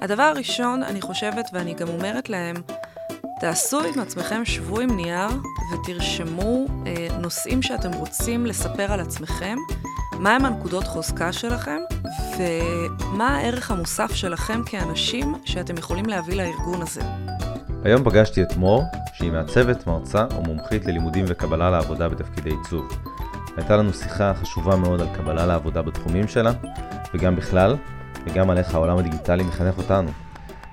הדבר הראשון, אני חושבת, ואני גם אומרת להם, תעשו עם עצמכם, שבו עם נייר ותרשמו אה, נושאים שאתם רוצים לספר על עצמכם, מהם הנקודות חוזקה שלכם, ומה הערך המוסף שלכם כאנשים שאתם יכולים להביא לארגון הזה. היום פגשתי את מור, שהיא מעצבת, מרצה ומומחית ללימודים וקבלה לעבודה בתפקידי עיצוב. הייתה לנו שיחה חשובה מאוד על קבלה לעבודה בתחומים שלה, וגם בכלל, וגם על איך העולם הדיגיטלי מחנך אותנו.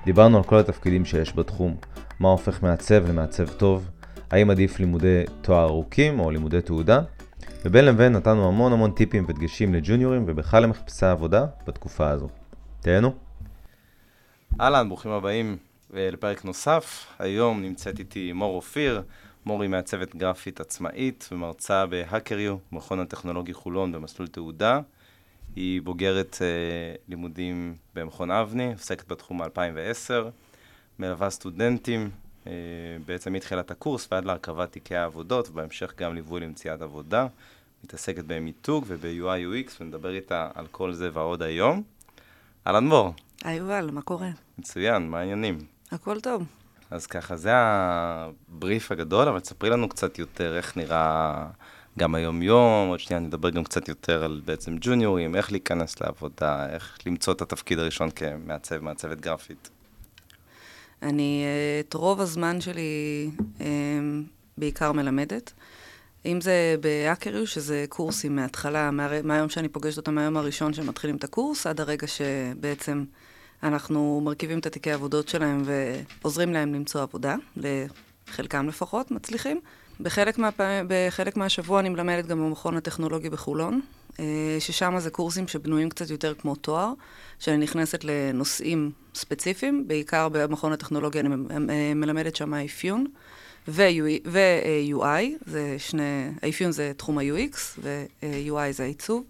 דיברנו על כל התפקידים שיש בתחום, מה הופך מעצב למעצב טוב, האם עדיף לימודי תואר ארוכים או לימודי תעודה, ובין לבין נתנו המון המון טיפים ודגשים לג'וניורים ובכלל למחפשי העבודה בתקופה הזו. תהנו. אהלן, ברוכים הבאים אה, לפרק נוסף. היום נמצאת איתי מור אופיר. מור היא מעצבת גרפית עצמאית ומרצה בהאקריו, מכון הטכנולוגי חולון במסלול תעודה. היא בוגרת אה, לימודים במכון אבני, עוסקת בתחום מ-2010, מלווה סטודנטים אה, בעצם מתחילת הקורס ועד להרכבת תיקי העבודות, ובהמשך גם ליווי למציאת עבודה. מתעסקת במיתוג וב-UI UX, ונדבר איתה על כל זה ועוד היום. אהלן מור. היי יובל, מה קורה? מצוין, מה העניינים? הכל טוב. אז ככה, זה הבריף הגדול, אבל תספרי לנו קצת יותר איך נראה גם היום-יום, עוד שנייה נדבר גם קצת יותר על בעצם ג'וניורים, איך להיכנס לעבודה, איך למצוא את התפקיד הראשון כמעצב, מעצבת גרפית. אני את רוב הזמן שלי אה, בעיקר מלמדת. אם זה בהאקריו, שזה קורסים מההתחלה, מה, מהיום שאני פוגשת אותם, מהיום הראשון שמתחילים את הקורס, עד הרגע שבעצם אנחנו מרכיבים את התיקי העבודות שלהם ועוזרים להם למצוא עבודה, לחלקם לפחות מצליחים. בחלק, מהפעמים, בחלק מהשבוע אני מלמדת גם במכון הטכנולוגי בחולון, אה, ששם זה קורסים שבנויים קצת יותר כמו תואר, שאני נכנסת לנושאים ספציפיים, בעיקר במכון הטכנולוגי אני מלמדת שם אפיון, ו-UI, זה שני, האפיון זה תחום ה-UX, ו-UI זה העיצוב.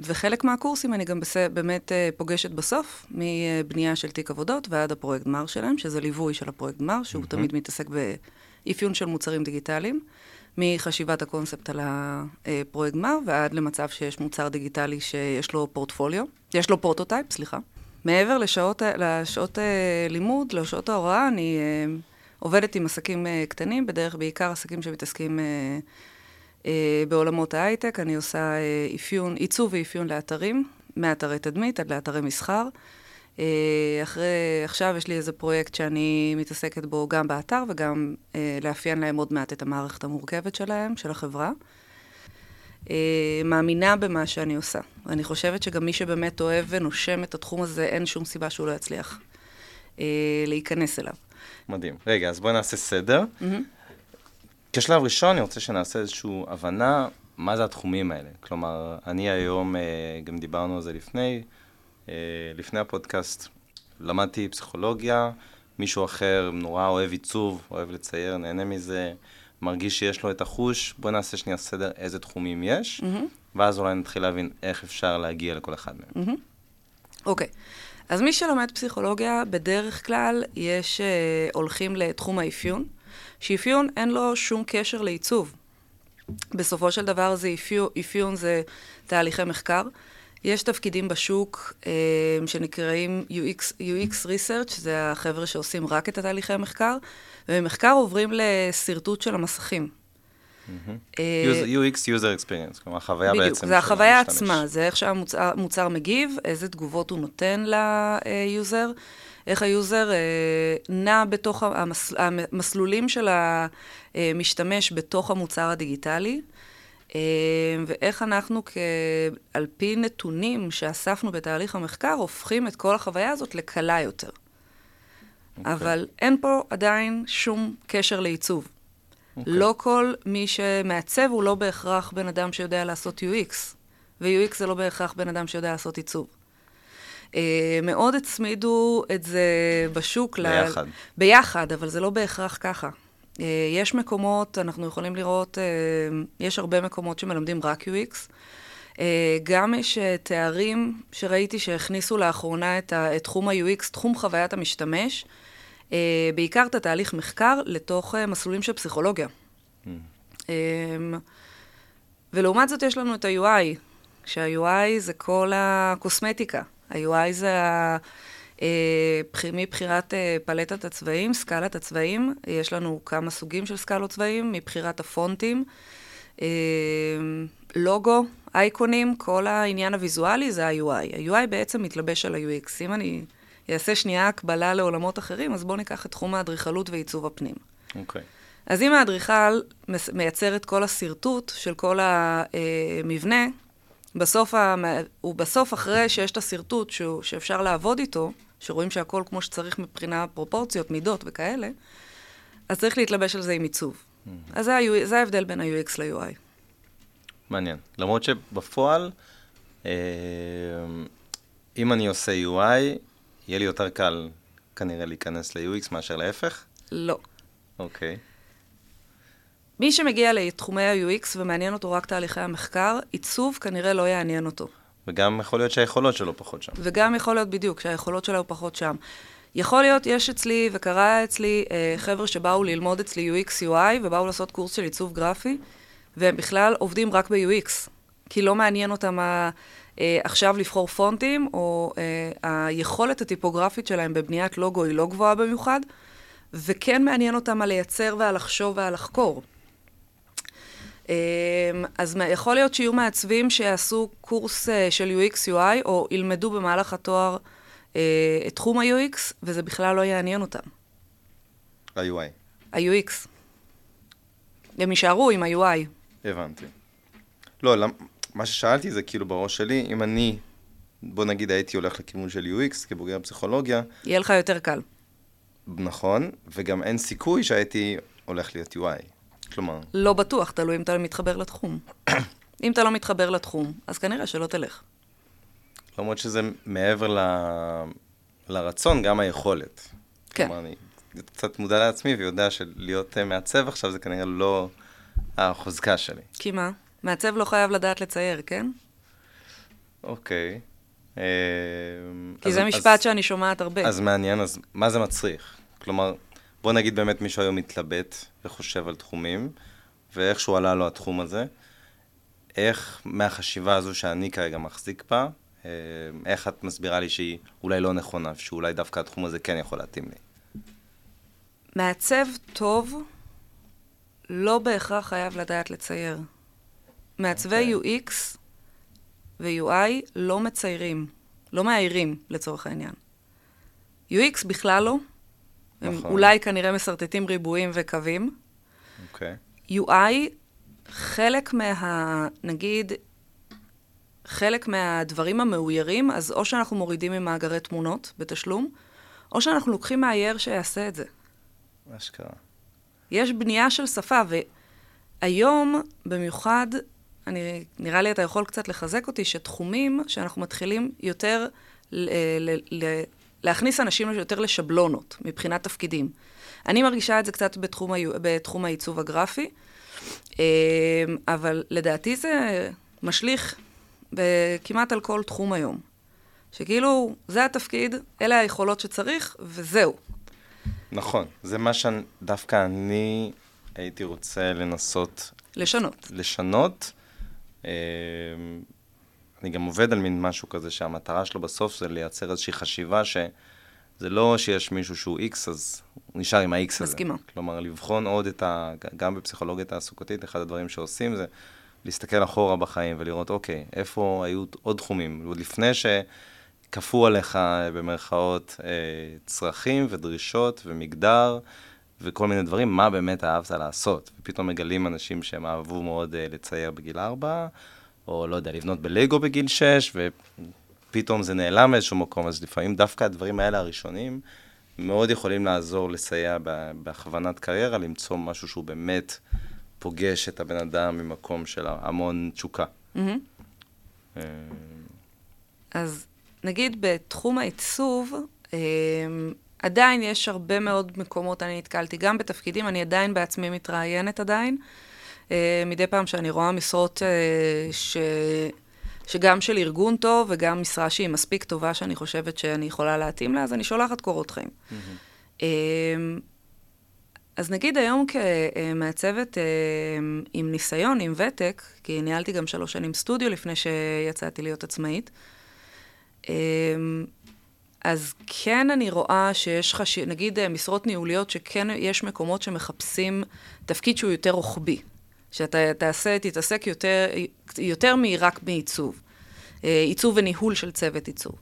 וחלק מהקורסים אני גם בסה, באמת אה, פוגשת בסוף, מבנייה של תיק עבודות ועד הפרויקט גמר שלהם, שזה ליווי של הפרויקט גמר, שהוא mm-hmm. תמיד מתעסק באפיון של מוצרים דיגיטליים, מחשיבת הקונספט על הפרויקט גמר ועד למצב שיש מוצר דיגיטלי שיש לו פורטפוליו, יש לו prototype, סליחה. מעבר לשעות, לשעות אה, לימוד, לשעות ההוראה, אני אה, עובדת עם עסקים קטנים, בדרך בעיקר עסקים שמתעסקים אה, בעולמות ההייטק, אני עושה אה, אפיון, עיצוב ואפיון לאתרים, מאתרי תדמית עד לאתרי מסחר. אה, אחרי, עכשיו יש לי איזה פרויקט שאני מתעסקת בו גם באתר וגם לאפיין להם עוד מעט את המערכת המורכבת שלהם, של החברה. מאמינה במה שאני עושה. אני חושבת שגם מי שבאמת אוהב ונושם את התחום הזה, אין שום סיבה שהוא לא יצליח להיכנס אליו. מדהים. רגע, אז בואי נעשה סדר. Mm-hmm. כשלב ראשון אני רוצה שנעשה איזושהי הבנה מה זה התחומים האלה. כלומר, אני היום, אה, גם דיברנו על זה לפני, אה, לפני הפודקאסט, למדתי פסיכולוגיה, מישהו אחר נורא אוהב עיצוב, אוהב לצייר, נהנה מזה, מרגיש שיש לו את החוש, בוא נעשה שנייה סדר איזה תחומים יש, mm-hmm. ואז אולי נתחיל להבין איך אפשר להגיע לכל אחד מהם. אוקיי. Mm-hmm. Okay. אז מי שלומד פסיכולוגיה, בדרך כלל יש, uh, הולכים לתחום האפיון. שאפיון אין לו שום קשר לעיצוב. בסופו של דבר זה אפיון, אפיון זה תהליכי מחקר. יש תפקידים בשוק אה, שנקראים UX, UX Research, זה החבר'ה שעושים רק את התהליכי המחקר, ובמחקר עוברים לשרטוט של המסכים. Mm-hmm. UX, User Experience, כלומר החוויה בדיוק, בעצם בדיוק, זה החוויה עצמה, זה איך שהמוצר מגיב, איזה תגובות הוא נותן ל user. איך ה user אה, נע בתוך המס, המסלולים של המשתמש בתוך המוצר הדיגיטלי, אה, ואיך אנחנו, כ, על פי נתונים שאספנו בתהליך המחקר, הופכים את כל החוויה הזאת לקלה יותר. Okay. אוקיי. אבל אין פה עדיין שום קשר לעיצוב. Okay. אוקיי. לא כל מי שמעצב הוא לא בהכרח בן אדם שיודע לעשות UX, ו-UX זה לא בהכרח בן אדם שיודע לעשות עיצוב. אה, מאוד הצמידו את זה בשוק. ביחד. ל... ביחד, אבל זה לא בהכרח ככה. אה, יש מקומות, אנחנו יכולים לראות, אה, יש הרבה מקומות שמלמדים רק UX. גם יש תארים שראיתי שהכניסו לאחרונה את, ה, את תחום ה-UX, תחום חוויית המשתמש, בעיקר את התהליך מחקר, לתוך מסלולים של פסיכולוגיה. Mm. ולעומת זאת יש לנו את ה-UI, שה-UI זה כל הקוסמטיקה. ה-UI זה מבחירת פלטת הצבעים, סקלת הצבעים, יש לנו כמה סוגים של סקלות צבעים, מבחירת הפונטים, לוגו, אייקונים, כל העניין הוויזואלי זה ה-UI. ה-UI בעצם מתלבש על ה-UX. אם אני אעשה שנייה הקבלה לעולמות אחרים, אז בואו ניקח את תחום האדריכלות ועיצוב הפנים. אוקיי. Okay. אז אם האדריכל מייצר את כל השרטוט של כל המבנה, בסוף, הוא בסוף, אחרי שיש את השרטוט שאפשר לעבוד איתו, שרואים שהכל כמו שצריך מבחינה פרופורציות, מידות וכאלה, אז צריך להתלבש על זה עם עיצוב. Mm-hmm. אז זה, זה ההבדל בין ה-UX ל-UI. מעניין. למרות שבפועל, אה, אם אני עושה UI, יהיה לי יותר קל כנראה להיכנס ל-UX מאשר להפך? לא. אוקיי. Okay. מי שמגיע לתחומי ה-UX ומעניין אותו רק תהליכי המחקר, עיצוב כנראה לא יעניין אותו. וגם יכול להיות שהיכולות שלו פחות שם. וגם יכול להיות בדיוק, שהיכולות שלו פחות שם. יכול להיות, יש אצלי, וקרה אצלי, אה, חבר'ה שבאו ללמוד אצלי UX UI, ובאו לעשות קורס של עיצוב גרפי, והם בכלל עובדים רק ב-UX. כי לא מעניין אותם ה... אה, עכשיו לבחור פונטים, או אה, היכולת הטיפוגרפית שלהם בבניית לוגו היא לא גבוהה במיוחד, וכן מעניין אותם על לייצר ועל לחשוב ועל לחקור. אה, אז יכול להיות שיהיו מעצבים שיעשו קורס אה, של UX-UI, או ילמדו במהלך התואר אה, את תחום ה-UX, וזה בכלל לא יעניין אותם. ה-UI. ה-UX. הם יישארו עם ה-UI. הבנתי. לא, למ... מה ששאלתי זה כאילו בראש שלי, אם אני, בוא נגיד הייתי הולך לכיוון של UX כבוגר פסיכולוגיה. יהיה לך יותר קל. נכון, וגם אין סיכוי שהייתי הולך להיות UI. כלומר... לא בטוח, תלוי אם אתה מתחבר לתחום. אם אתה לא מתחבר לתחום, אז כנראה שלא תלך. למרות שזה מעבר ל... לרצון, גם היכולת. כן. כלומר, אני קצת מודע לעצמי ויודע שלהיות מעצב עכשיו זה כנראה לא החוזקה שלי. כי מה? מעצב לא חייב לדעת לצייר, כן? אוקיי. אה, כי אז, זה משפט אז, שאני שומעת הרבה. אז מעניין, אז מה זה מצריך? כלומר, בוא נגיד באמת מישהו היום מתלבט וחושב על תחומים, ואיכשהו עלה לו התחום הזה, איך מהחשיבה הזו שאני כרגע מחזיק בה, אה, איך את מסבירה לי שהיא אולי לא נכונה, שאולי דווקא התחום הזה כן יכול להתאים לי? מעצב טוב לא בהכרח חייב לדעת לצייר. מעצבי okay. אוקיי. UX ו-UI לא מציירים, לא מאיירים לצורך העניין. UX בכלל לא. נכון. הם אולי כנראה משרטטים ריבועים וקווים. אוקיי. Okay. UI, חלק מה... נגיד, חלק מהדברים המאוירים, אז או שאנחנו מורידים ממאגרי תמונות בתשלום, או שאנחנו לוקחים מאייר שיעשה את זה. אשכרה. יש בנייה של שפה, והיום, במיוחד, אני, נראה לי אתה יכול קצת לחזק אותי, שתחומים שאנחנו מתחילים יותר ל, ל, ל, להכניס אנשים יותר לשבלונות מבחינת תפקידים. אני מרגישה את זה קצת בתחום, ה, בתחום העיצוב הגרפי, אמ, אבל לדעתי זה משליך כמעט על כל תחום היום. שכאילו, זה התפקיד, אלה היכולות שצריך, וזהו. נכון, זה מה שדווקא אני הייתי רוצה לנסות... לשנות. לשנות. אני גם עובד על מין משהו כזה שהמטרה שלו בסוף זה לייצר איזושהי חשיבה שזה לא שיש מישהו שהוא איקס, אז הוא נשאר עם האיקס הזה. מסכימה. כלומר, לבחון עוד את ה... גם בפסיכולוגיה תעסוקתית, אחד הדברים שעושים זה להסתכל אחורה בחיים ולראות, אוקיי, איפה היו עוד תחומים? עוד לפני שכפו עליך, במרכאות, אה, צרכים ודרישות ומגדר. וכל מיני דברים, מה באמת אהבת לעשות. ופתאום מגלים אנשים שהם אהבו מאוד uh, לצייר בגיל 4, או לא יודע, לבנות בלגו בגיל 6, ופתאום זה נעלם מאיזשהו מקום, אז לפעמים דווקא הדברים האלה הראשונים מאוד יכולים לעזור, לסייע בהכוונת קריירה, למצוא משהו שהוא באמת פוגש את הבן אדם ממקום של המון תשוקה. Mm-hmm. אז נגיד בתחום העיצוב, אה, עדיין יש הרבה מאוד מקומות, אני נתקלתי גם בתפקידים, אני עדיין בעצמי מתראיינת עדיין. Uh, מדי פעם שאני רואה משרות uh, ש... שגם של ארגון טוב וגם משרה שהיא מספיק טובה שאני חושבת שאני יכולה להתאים לה, אז אני שולחת קורות חיים. Mm-hmm. אז נגיד היום כמעצבת עם ניסיון, עם ותק, כי ניהלתי גם שלוש שנים סטודיו לפני שיצאתי להיות עצמאית, אז כן אני רואה שיש חשיב, נגיד אה, משרות ניהוליות, שכן יש מקומות שמחפשים תפקיד שהוא יותר רוחבי. שאתה תעשה, תתעסק יותר, יותר מרק מעיצוב. אה, עיצוב וניהול של צוות עיצוב.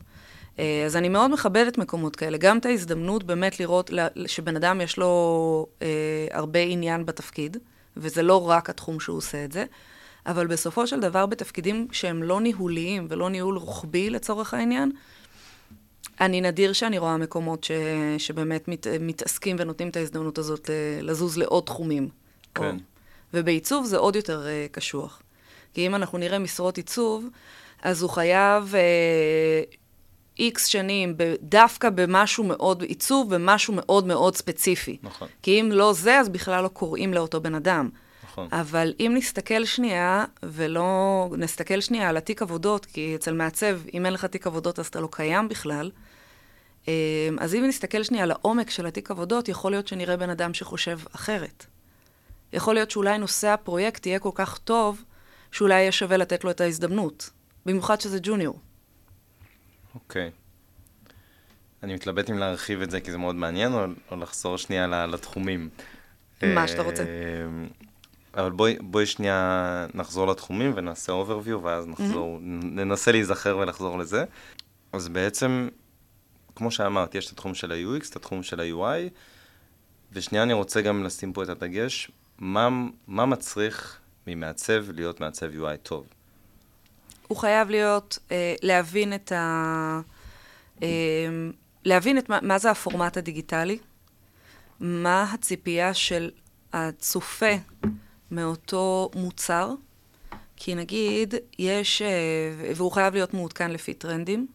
אה, אז אני מאוד מכבדת מקומות כאלה. גם את ההזדמנות באמת לראות שבן אדם יש לו אה, הרבה עניין בתפקיד, וזה לא רק התחום שהוא עושה את זה, אבל בסופו של דבר בתפקידים שהם לא ניהוליים ולא ניהול רוחבי לצורך העניין, אני נדיר שאני רואה מקומות ש, שבאמת מת, מתעסקים ונותנים את ההזדמנות הזאת אה, לזוז לעוד תחומים. כן. או, ובעיצוב זה עוד יותר uh, קשוח. כי אם אנחנו נראה משרות עיצוב, אז הוא חייב איקס uh, שנים דווקא במשהו מאוד, עיצוב במשהו מאוד מאוד ספציפי. נכון. כי אם לא זה, אז בכלל לא קוראים לאותו בן אדם. נכון. אבל אם נסתכל שנייה, ולא נסתכל שנייה על התיק עבודות, כי אצל מעצב, אם אין לך תיק עבודות אז אתה לא קיים בכלל, אה, אז אם נסתכל שנייה על העומק של התיק עבודות, יכול להיות שנראה בן אדם שחושב אחרת. יכול להיות שאולי נושא הפרויקט יהיה כל כך טוב, שאולי יהיה שווה לתת לו את ההזדמנות. במיוחד שזה ג'וניור. אוקיי. אני מתלבט אם להרחיב את זה כי זה מאוד מעניין, או, או לחזור שנייה לתחומים. מה שאתה רוצה. אה, אבל בואי, בואי שנייה נחזור לתחומים ונעשה overview, ואז נחזור, mm-hmm. ננסה להיזכר ולחזור לזה. אז בעצם, כמו שאמרת, יש את התחום של ה-UX, את התחום של ה-UI, ושנייה אני רוצה גם לשים פה את הדגש, מה, מה מצריך ממעצב להיות מעצב UI טוב? הוא חייב להיות, אה, להבין את ה... אה, להבין את מה, מה זה הפורמט הדיגיטלי, מה הציפייה של הצופה מאותו מוצר, כי נגיד, יש, אה, והוא חייב להיות מעודכן לפי טרנדים,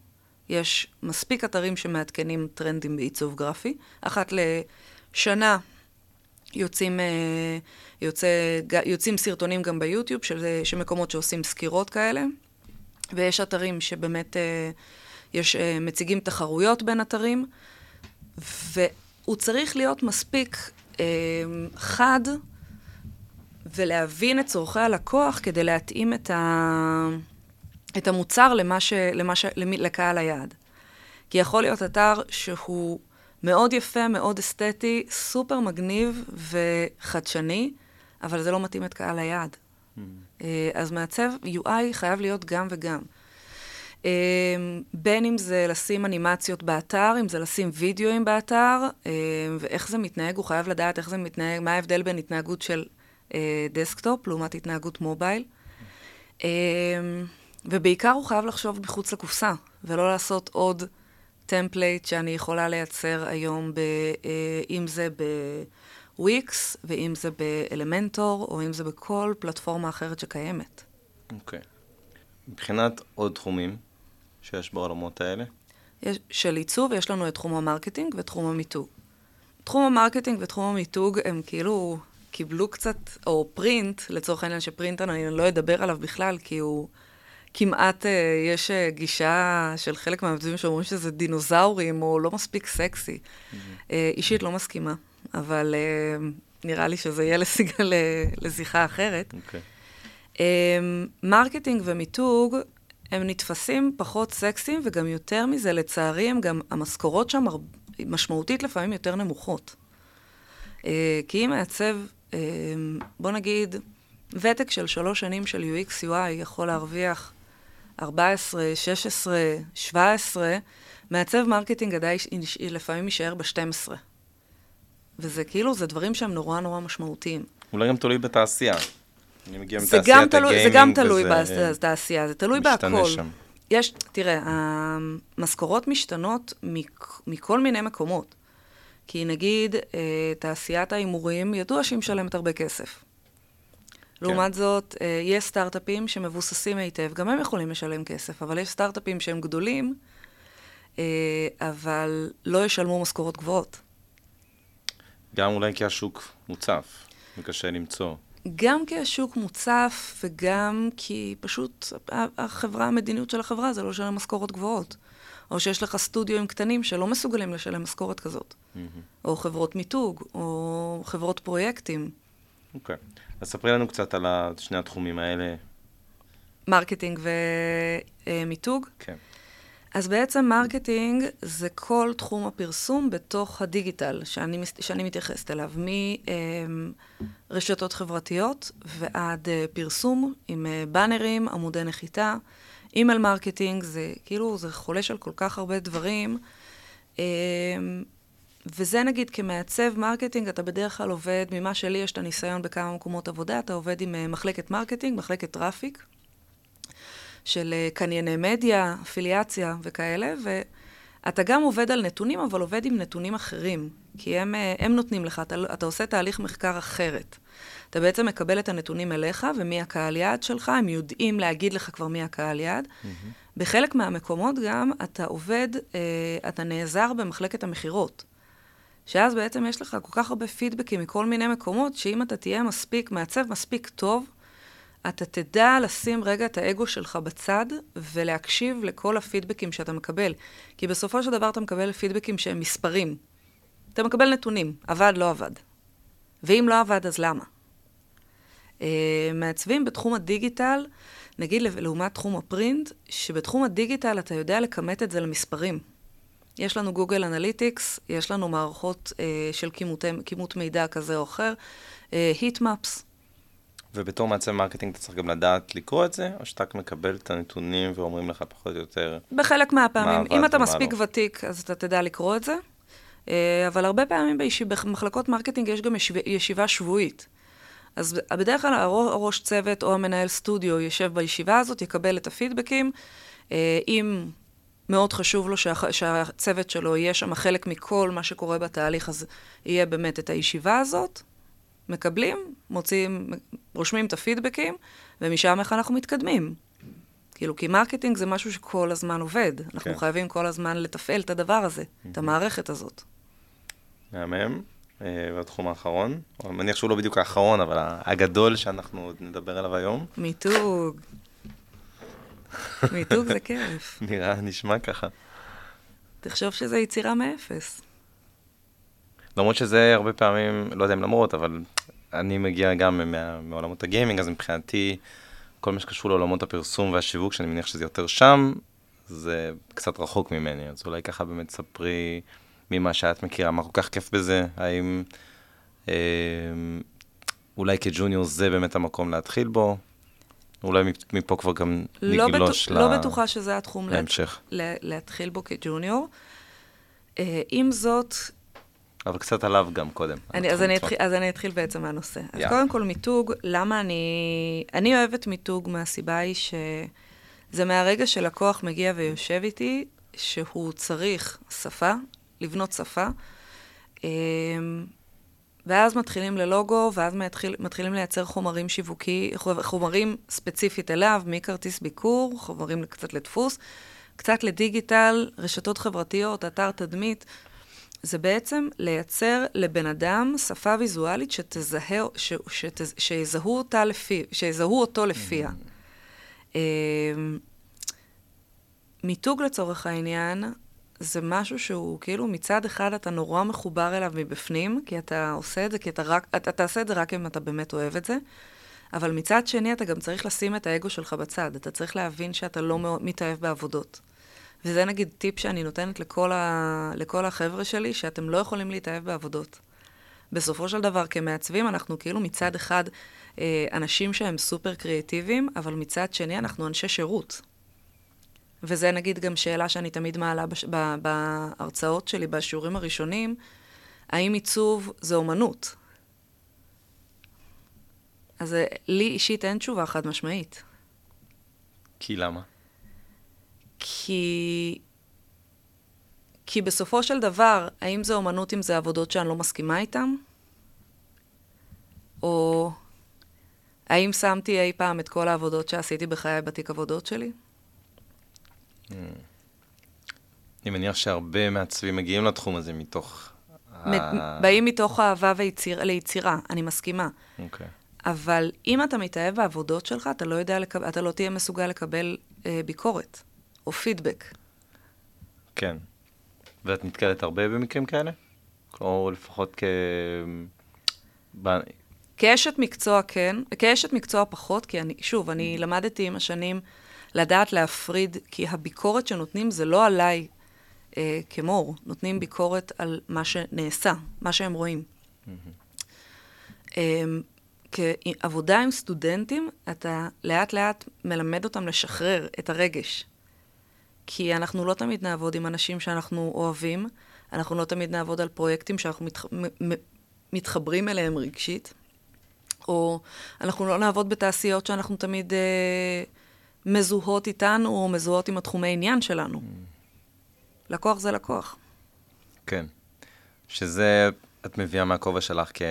יש מספיק אתרים שמעדכנים טרנדים בעיצוב גרפי, אחת לשנה יוצאים, אה, יוצא, יוצאים סרטונים גם ביוטיוב של, של מקומות שעושים סקירות כאלה, ויש אתרים שבאמת אה, יש, מציגים תחרויות בין אתרים, והוא צריך להיות מספיק חד ולהבין את צורכי הלקוח כדי להתאים את, ה... את המוצר למה ש... למה ש... למ... לקהל היעד. כי יכול להיות אתר שהוא מאוד יפה, מאוד אסתטי, סופר מגניב וחדשני, אבל זה לא מתאים את קהל היעד. Mm. אה, אז מעצב UI חייב להיות גם וגם. אה, בין אם זה לשים אנימציות באתר, אם זה לשים וידאוים באתר, אה, ואיך זה מתנהג, הוא חייב לדעת איך זה מתנהג, מה ההבדל בין התנהגות של desktop לעומת התנהגות mobile. אה, ובעיקר הוא חייב לחשוב מחוץ לקופסה, ולא לעשות עוד template שאני יכולה לייצר היום, ב, אה, אם זה בוויקס, ואם זה ב Elementor, או אם זה בכל פלטפורמה אחרת שקיימת. אוקיי. Okay. מבחינת עוד תחומים שיש בעולמות האלה? יש, של עיצוב, יש לנו את תחום ה marketing ותחום המיתוג. תחום ה marketing ותחום המיתוג הם כאילו קיבלו קצת, או print, לצורך העניין ש print אני לא אדבר עליו בכלל, כי הוא כמעט, אה, יש אה, גישה של חלק מהמעצבים שאומרים שזה דינוזאורים, או לא מספיק סקסי. Mm-hmm. אה, אישית לא מסכימה, אבל אה, נראה לי שזה יהיה לשיחה, לשיחה אחרת. Okay. אוקיי. אה, marketing ומיתוג, הם נתפסים פחות סקסיים, וגם יותר מזה, לצערי, הם גם, המשכורות שם משמעותית לפעמים יותר נמוכות. אה, כי אם מעצב אמ, בוא נגיד, ותק של שלוש שנים של UX UI יכול להרוויח 14, 16, 17, מעצב marketing עדיין לפעמים יישאר ב-12. וזה כאילו, זה דברים שהם נורא נורא משמעותיים. אולי גם תלוי בתעשייה. אני מגיע מתעשיית ה gaming. זה גם תלוי בתעשייה, זה תלוי בהכל. שם. יש, תראה, המשכורות משתנות מכל מיני מקומות. כי נגיד, אה, תעשיית ההימורים, ידוע שהיא משלמת הרבה כסף. כן. לעומת זאת, אה, יש סטארט-אפים שמבוססים היטב, גם הם יכולים לשלם כסף, אבל יש סטארט-אפים שהם גדולים, אה, אבל לא ישלמו משכורות גבוהות. גם אולי כי השוק מוצף, וקשה למצוא. גם כי השוק מוצף, וגם כי פשוט החברה, המדיניות של החברה זה לא לשלם משכורות גבוהות. או שיש לך סטודיו עם קטנים שלא מסוגלים לשלם משכורת כזאת. Mm-hmm. או חברות מיתוג, או חברות פרויקטים. אוקיי. Okay. אז ספרי לנו קצת על שני התחומים האלה. marketing ומיתוג? כן. אז בעצם marketing זה כל תחום הפרסום בתוך הדיגיטל שאני, שאני מתייחסת אליו, מרשתות חברתיות ועד אה, פרסום עם אה, באנרים, עמודי נחיתה. email marketing זה כאילו, זה חולש על כל כך הרבה דברים. וזה נגיד כמעצב marketing, אתה בדרך כלל עובד, ממה שלי יש את הניסיון בכמה מקומות עבודה, אתה עובד עם אה, מחלקת marketing, מחלקת traffic, של אה, קנייני מדיה, אפיליאציה וכאלה, ואתה גם עובד על נתונים, אבל עובד עם נתונים אחרים, כי הם, אה, הם נותנים לך, אתה, אתה עושה תהליך מחקר אחרת. אתה בעצם מקבל את הנתונים אליך, ומי הקהל יעד שלך, הם יודעים להגיד לך כבר מי הקהל יעד. Mm-hmm. בחלק מהמקומות גם אתה עובד, אה, אתה נעזר במחלקת המכירות. שאז בעצם יש לך כל כך הרבה פידבקים מכל מיני מקומות, שאם אתה תהיה מספיק, מעצב מספיק טוב, אתה תדע לשים רגע את האגו שלך בצד ולהקשיב לכל הפידבקים שאתה מקבל. כי בסופו של דבר אתה מקבל פידבקים שהם מספרים. אתה מקבל נתונים, עבד, לא עבד. ואם לא עבד, אז למה? Uh, מעצבים בתחום הדיגיטל, נגיד לעומת תחום ה print, שבתחום הדיגיטל אתה יודע לכמת את זה למספרים. יש לנו Google Analytics, יש לנו מערכות uh, של כימות מידע כזה או אחר, heatmaps. Uh, ובתור מעצב marketing אתה צריך גם לדעת לקרוא את זה, או שאתה רק מקבל את הנתונים ואומרים לך פחות או יותר... בחלק מהפעמים. אם אתה מספיק לא. ותיק, אז אתה תדע לקרוא את זה. אה, אבל הרבה פעמים בישיב, במחלקות marketing יש גם ישיב, ישיבה שבועית. אז בדרך כלל הראש צוות או המנהל סטודיו יושב בישיבה הזאת, יקבל את הפידבקים. אה, אם מאוד חשוב לו שה, שהצוות שלו יהיה שם חלק מכל מה שקורה בתהליך, אז יהיה באמת את הישיבה הזאת. מקבלים, מוציאים, רושמים את הפידבקים, ומשם איך אנחנו מתקדמים. כאילו, כי marketing זה משהו שכל הזמן עובד. אנחנו כן. חייבים כל הזמן לתפעל את הדבר הזה, את המערכת הזאת. מהמם. אה, והתחום האחרון, אני מניח שהוא לא בדיוק האחרון, אבל הגדול שאנחנו נדבר עליו היום. מיתוג. מיתוג זה כיף. נראה, נשמע ככה. תחשוב שזה יצירה מאפס. למרות שזה הרבה פעמים, לא יודע אם למרות, אבל אני מגיע גם מה, מעולמות הגיימינג, אז מבחינתי, כל מה שקשור לעולמות הפרסום והשיווק, שאני מניח שזה יותר שם, זה קצת רחוק ממני. אז אולי ככה באמת ספרי ממה שאת מכירה, מה כל כך כיף בזה, האם אה, אולי כג'וניור זה באמת המקום להתחיל בו? אולי מפה כבר גם לא נגלוש בטוח, ל... לא בטוחה שזה התחום להמשך. לה, להתחיל בו כג'וניור. אה, עם זאת, אבל קצת עליו גם קודם. אני, אז, אני אתחיל, אז אני אתחיל בעצם מהנושא. Yeah. אז קודם כל מיתוג, למה אני... אני אוהבת מיתוג מהסיבה היא שזה מהרגע שלקוח מגיע ויושב איתי, שהוא צריך שפה, לבנות שפה, אמ, ואז מתחילים ללוגו, ואז מתחיל, מתחילים לייצר חומרים שיווקי, חומרים ספציפית אליו, מכרטיס ביקור, חומרים קצת לדפוס, קצת לדיגיטל, רשתות חברתיות, אתר תדמית. זה בעצם לייצר לבן אדם שפה ויזואלית שתזהה, ש, שתז, שיזהו אותה לפי, שיזהו אותו לפיה. Mm-hmm. מיתוג לצורך העניין, זה משהו שהוא כאילו מצד אחד אתה נורא מחובר אליו מבפנים, כי אתה עושה את זה, כי אתה רק, אתה תעשה את זה רק אם אתה באמת אוהב את זה, אבל מצד שני אתה גם צריך לשים את האגו שלך בצד, אתה צריך להבין שאתה לא מתאהב בעבודות. וזה נגיד טיפ שאני נותנת לכל, ה... לכל החבר'ה שלי, שאתם לא יכולים להתאהב בעבודות. בסופו של דבר, כמעצבים, אנחנו כאילו מצד אחד אה, אנשים שהם סופר קריאטיביים, אבל מצד שני אנחנו אנשי שירות. וזה נגיד גם שאלה שאני תמיד מעלה בש... ב... בהרצאות שלי, בשיעורים הראשונים, האם עיצוב זה אומנות? אז לי אישית אין תשובה חד משמעית. כי למה? כי... כי בסופו של דבר, האם זה אומנות אם זה עבודות שאני לא מסכימה איתן? או האם שמתי אי פעם את כל העבודות שעשיתי בחיי בתיק עבודות שלי? אני מניח שהרבה מעצבים מגיעים לתחום הזה מתוך... באים מתוך אהבה ויציר... ליצירה, אני מסכימה. אוקיי. אבל אם אתה מתאהב בעבודות שלך, אתה לא, יודע לקב... אתה לא תהיה מסוגל לקבל אה, ביקורת. או פידבק. כן. ואת נתקלת הרבה במקרים כאלה? או לפחות כ... כאשת מקצוע כן, כאשת מקצוע פחות, כי אני, שוב, אני למדתי עם השנים לדעת להפריד, כי הביקורת שנותנים זה לא עליי אה, כמור, נותנים ביקורת על מה שנעשה, מה שהם רואים. אה, כעבודה עם סטודנטים, אתה לאט לאט מלמד אותם לשחרר את הרגש. כי אנחנו לא תמיד נעבוד עם אנשים שאנחנו אוהבים, אנחנו לא תמיד נעבוד על פרויקטים שאנחנו מתח... מתחברים אליהם רגשית, או אנחנו לא נעבוד בתעשיות שאנחנו תמיד אה, מזוהות איתנו או מזוהות עם התחומי עניין שלנו. Mm. לקוח זה לקוח. כן. שזה, את מביאה מהכובע שלך כ...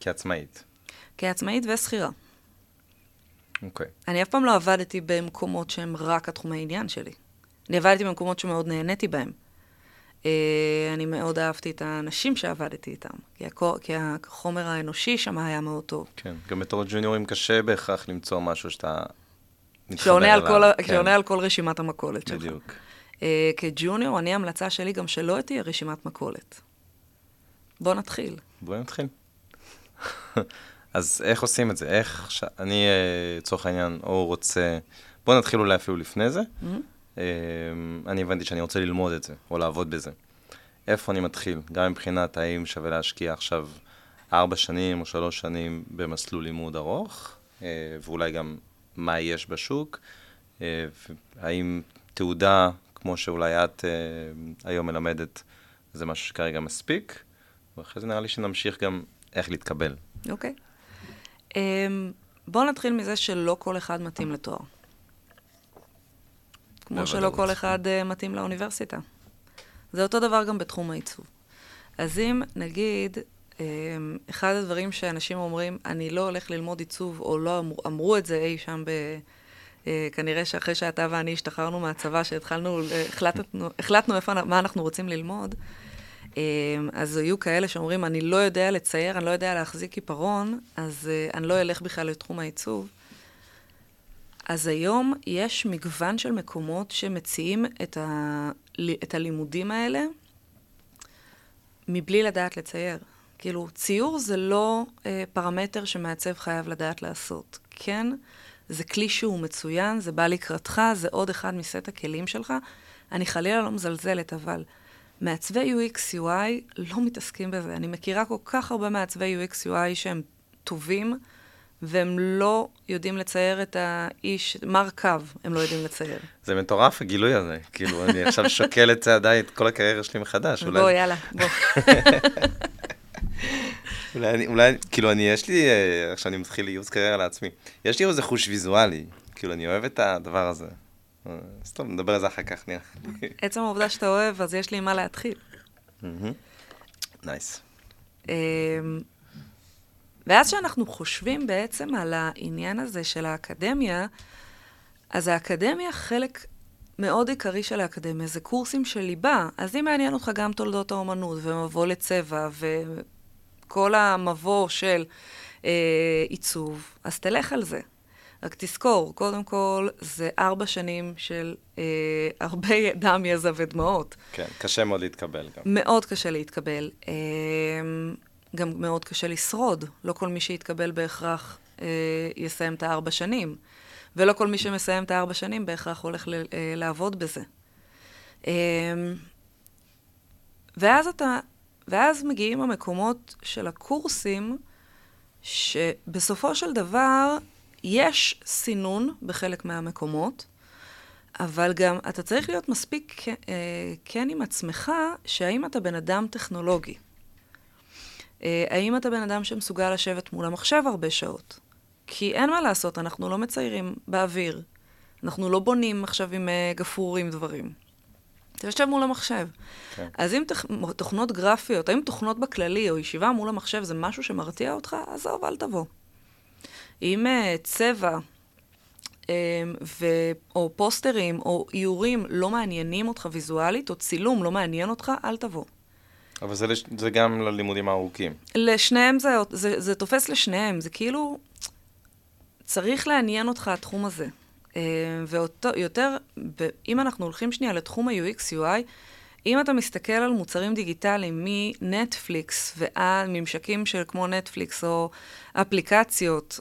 כעצמאית. כעצמאית ושכירה. אוקיי. Okay. אני אף פעם לא עבדתי במקומות שהם רק התחומי עניין שלי. אני עבדתי במקומות שמאוד נהניתי בהם. Uh, אני מאוד אהבתי את האנשים שעבדתי איתם, כי, הכ... כי החומר האנושי שם היה מאוד טוב. כן, גם בתור ג'וניורים קשה בהכרח למצוא משהו שאתה שעונה על, כל, כן. שעונה על כל רשימת המכולת שלך. בדיוק. Uh, כג'וניור, אני המלצה שלי גם שלא תהיה רשימת מכולת. בוא נתחיל. בוא נתחיל. אז איך עושים את זה? איך, ש... אני אה, לצורך העניין, או רוצה, בוא נתחיל אולי אפילו לפני זה. Mm-hmm. אני הבנתי שאני רוצה ללמוד את זה, או לעבוד בזה. איפה אני מתחיל? גם מבחינת האם שווה להשקיע עכשיו ארבע שנים או שלוש שנים במסלול לימוד ארוך, אה, ואולי גם מה יש בשוק, האם תעודה, כמו שאולי את היום מלמדת, זה משהו שכרגע מספיק, ואחרי זה נראה לי שנמשיך גם איך להתקבל. אוקיי. Okay. Um, בואו נתחיל מזה שלא כל אחד מתאים לתואר. כמו שלא כל אחד uh, מתאים לאוניברסיטה. זה אותו דבר גם בתחום העיצוב. אז אם נגיד, אחד הדברים שאנשים אומרים, אני לא הולך ללמוד עיצוב, או לא אמר, אמרו את זה אי שם ב... Uh, כנראה שאחרי שאתה ואני השתחררנו מהצבא, שהתחלנו, uh, החלטנו, החלטנו איפה, מה אנחנו רוצים ללמוד, אמ, אז היו כאלה שאומרים, אני לא יודע לצייר, אני לא יודע להחזיק עיפרון, אז uh, אני לא אלך בכלל לתחום העיצוב. אז היום יש מגוון של מקומות שמציעים את, ה, את הלימודים האלה מבלי לדעת לצייר. כאילו, ציור זה לא uh, פרמטר שמעצב חייב לדעת לעשות. כן, זה כלי שהוא מצוין, זה בא לקראתך, זה עוד אחד מסט הכלים שלך. אני חלילה לא מזלזלת, אבל... מעצבי UX UI לא מתעסקים בזה. אני מכירה כל כך הרבה מעצבי UX UI שהם טובים, והם לא יודעים לצייר את האיש, מר קו, הם לא יודעים לצייר. זה מטורף הגילוי הזה. כאילו, אני עכשיו שוקל את צעדיי, את כל הקריירה שלי מחדש. אולי... בוא, יאללה, בוא. אולי, אני, אולי, כאילו, אני, יש לי, אה, עכשיו אני מתחיל ייעוץ קריירה לעצמי, יש לי איזה חוש ויזואלי, כאילו, אני אוהב את הדבר הזה. סתם, נדבר על זה אחר כך, נראה. עצם העובדה שאתה אוהב, אז יש לי מה להתחיל. נייס. אמ, ואז כשאנחנו חושבים בעצם על העניין הזה של האקדמיה, אז האקדמיה, חלק מאוד עיקרי של האקדמיה זה קורסים של ליבה. אז אם מעניין אותך גם תולדות האומנות, ומבוא לצבע, וכל המבוא של אה, עיצוב, אז תלך על זה. רק תזכור, קודם כל, זה ארבע שנים של אה, הרבה דם, יזע ודמעות. כן, קשה מאוד להתקבל גם. מאוד קשה להתקבל. אה, גם מאוד קשה לשרוד. לא כל מי שיתקבל בהכרח אה, יסיים את הארבע שנים. ולא כל מי שמסיים את הארבע שנים בהכרח הולך ל, אה, לעבוד בזה. אה, ואז אתה, ואז מגיעים המקומות של הקורסים, שבסופו של דבר יש סינון בחלק מהמקומות, אבל גם אתה צריך להיות מספיק אה, כן עם עצמך, שהאם אתה בן אדם טכנולוגי. אה, האם אתה בן אדם שמסוגל לשבת מול המחשב הרבה שעות? כי אין מה לעשות, אנחנו לא מציירים באוויר. אנחנו לא בונים עכשיו עם אה, גפרורים דברים. אתה יושב מול המחשב. כן. אז אם תכ... תוכנות גרפיות, האם תוכנות בכללי או ישיבה מול המחשב זה משהו שמרתיע אותך, עזוב, אל תבוא. אם uh, צבע um, ו... או פוסטרים או איורים לא מעניינים אותך ויזואלית, או צילום לא מעניין אותך, אל תבוא. אבל זה, לש... זה גם ללימודים הארוכים. לשניהם זה, זה, זה תופס לשניהם, זה כאילו, צריך לעניין אותך התחום הזה. Uh, ויותר, אם אנחנו הולכים שנייה לתחום ה-UX-UI, אם אתה מסתכל על מוצרים דיגיטליים מנטפליקס ועד ממשקים של כמו נטפליקס או אפליקציות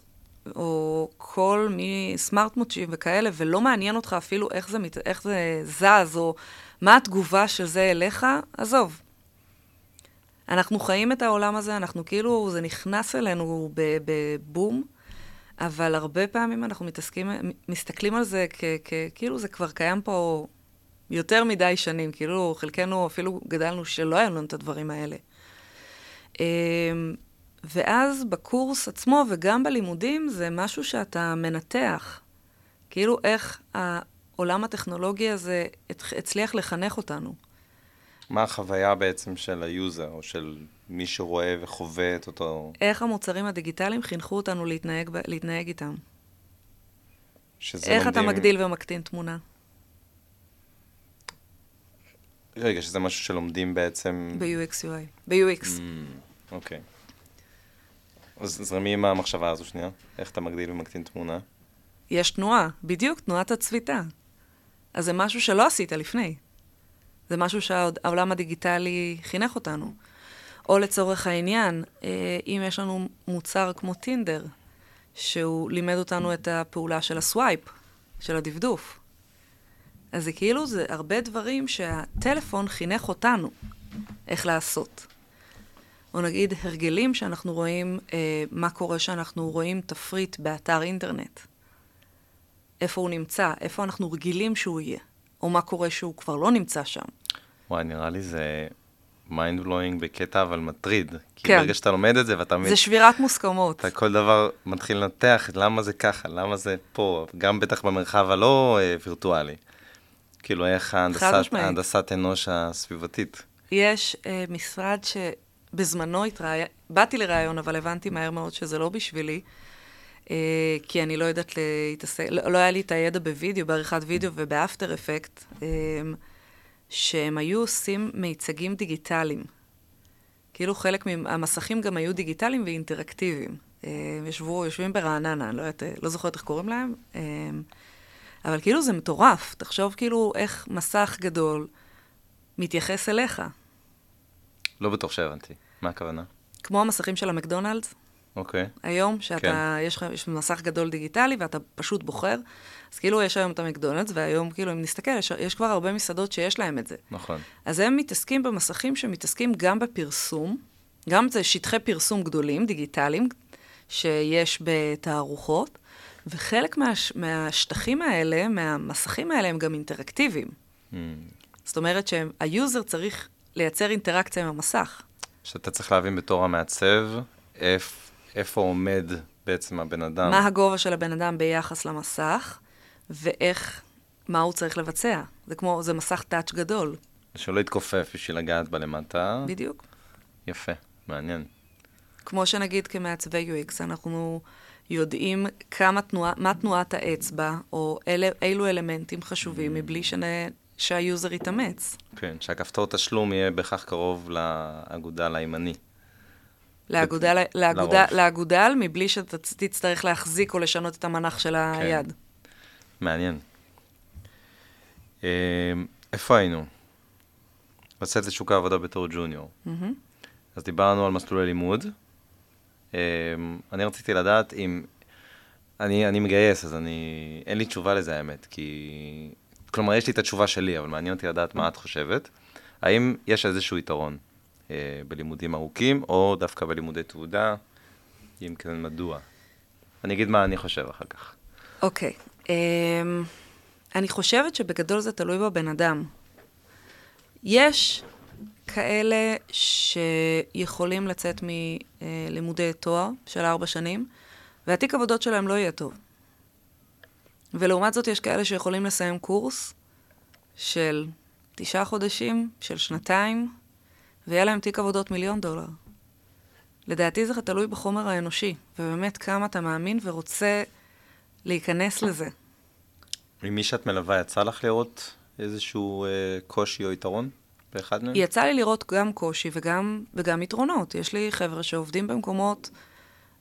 או כל מי סמארט מוצ'ים וכאלה, ולא מעניין אותך אפילו איך זה, מת, איך זה זז, או מה התגובה של זה אליך, עזוב. אנחנו חיים את העולם הזה, אנחנו כאילו, זה נכנס אלינו בבום, אבל הרבה פעמים אנחנו מתעסקים, מסתכלים על זה כאילו זה כבר קיים פה יותר מדי שנים, כאילו חלקנו אפילו גדלנו שלא היו לנו את הדברים האלה. אמ, ואז בקורס עצמו וגם בלימודים זה משהו שאתה מנתח. כאילו איך העולם הטכנולוגי הזה הצליח לחנך אותנו. מה החוויה בעצם של ה user, או של מי שרואה וחווה את אותו... איך המוצרים הדיגיטליים חינכו אותנו להתנהג, להתנהג איתם. שזה איך לומדים... אתה מגדיל ומקטין תמונה. רגע, שזה משהו שלומדים בעצם... ב-UX UI. ב-UX. Mm, אוקיי. אז זרמי עם המחשבה הזו שנייה. איך אתה מגדיל ומקטין תמונה? יש תנועה, בדיוק, תנועת הצביטה. אז זה משהו שלא עשית לפני. זה משהו שהעולם הדיגיטלי חינך אותנו. או לצורך העניין, אה, אם יש לנו מוצר כמו טינדר, שהוא לימד אותנו את הפעולה של הסווייפ, של הדפדוף. אז זה כאילו, זה הרבה דברים שהטלפון חינך אותנו איך לעשות. או נגיד הרגלים שאנחנו רואים, אה, מה קורה שאנחנו רואים תפריט באתר אינטרנט. איפה הוא נמצא, איפה אנחנו רגילים שהוא יהיה, או מה קורה שהוא כבר לא נמצא שם. וואי, נראה לי זה mind blowing בקטע אבל מטריד. כן. כי ברגע שאתה לומד את זה ואתה... זה שבירת מוסכמות. אתה כל דבר מתחיל לנתח למה זה ככה, למה זה פה, גם בטח במרחב הלא אה, וירטואלי. כאילו, איך ההנדסת, ההנדסת אנוש הסביבתית. יש אה, משרד שבזמנו התראיין, באתי לראיון, אבל הבנתי מהר מאוד שזה לא בשבילי, אה, כי אני לא יודעת להתעסק, לא, לא היה לי את הידע בווידאו, בעריכת וידאו ובאפטר אפקט. שהם היו עושים מיצגים דיגיטליים. כאילו חלק מהמסכים גם היו דיגיטליים ואינטראקטיביים. אה, ישבו, יושבים ברעננה, אני לא, יודעת, לא זוכרת איך קוראים להם, אה, אבל כאילו זה מטורף. תחשוב כאילו איך מסך גדול מתייחס אליך. לא בטוח שהבנתי. מה הכוונה? כמו המסכים של המקדונלדס. אוקיי. Okay. היום, שאתה, כן. יש יש מסך גדול דיגיטלי ואתה פשוט בוחר. אז כאילו יש היום את המקדונלדס, והיום כאילו אם נסתכל, יש, יש כבר הרבה מסעדות שיש להם את זה. נכון. אז הם מתעסקים במסכים שמתעסקים גם בפרסום, גם זה שטחי פרסום גדולים, דיגיטליים, שיש בתערוכות, וחלק מה, מהשטחים האלה, מהמסכים האלה, הם גם אינטראקטיביים. Mm. זאת אומרת שהיוזר צריך לייצר אינטראקציה עם המסך. שאתה צריך להבין בתור המעצב, איפה... איפה עומד בעצם הבן אדם. מה הגובה של הבן אדם ביחס למסך, ואיך, מה הוא צריך לבצע. זה כמו, זה מסך טאץ' גדול. שלא יתכופף בשביל לגעת בלמטה. בדיוק. יפה, מעניין. כמו שנגיד כמעצבי UX, אנחנו יודעים כמה תנועה, מה תנועת האצבע, או אלה, אילו אלמנטים חשובים, מבלי שנ... שהיוזר יתאמץ. כן, שהכפתור תשלום יהיה בהכרח קרוב לאגודל הימני. לאגודל, לאגודל, לאגודל, מבלי שתצטרך להחזיק או לשנות את המנח של כן. היד. מעניין. אמ, איפה היינו? לצאת לשוק העבודה בתור ג'וניור. Mm-hmm. אז דיברנו על מסלולי לימוד. אמ, אני רציתי לדעת אם... אני, אני מגייס, אז אני... אין לי תשובה לזה, האמת, כי... כלומר, יש לי את התשובה שלי, אבל מעניין אותי לדעת מה את חושבת. האם יש איזשהו יתרון אה, בלימודים ארוכים, או דווקא בלימודי תעודה, אם כן, מדוע? אני אגיד מה אני חושב אחר כך. אוקיי. Okay. אמ, um, אני חושבת שבגדול זה תלוי בבן אדם. יש כאלה שיכולים לצאת מלימודי תואר של ארבע שנים, והתיק עבודות שלהם לא יהיה טוב. ולעומת זאת יש כאלה שיכולים לסיים קורס של תשעה חודשים, של שנתיים, ויהיה להם תיק עבודות מיליון דולר. לדעתי זה תלוי בחומר האנושי, ובאמת כמה אתה מאמין ורוצה להיכנס לזה. ממי שאת מלווה, יצא לך לראות איזשהו אה, קושי או יתרון באחד מהם? יצא לי לראות גם קושי וגם, וגם יתרונות. יש לי חבר'ה שעובדים במקומות,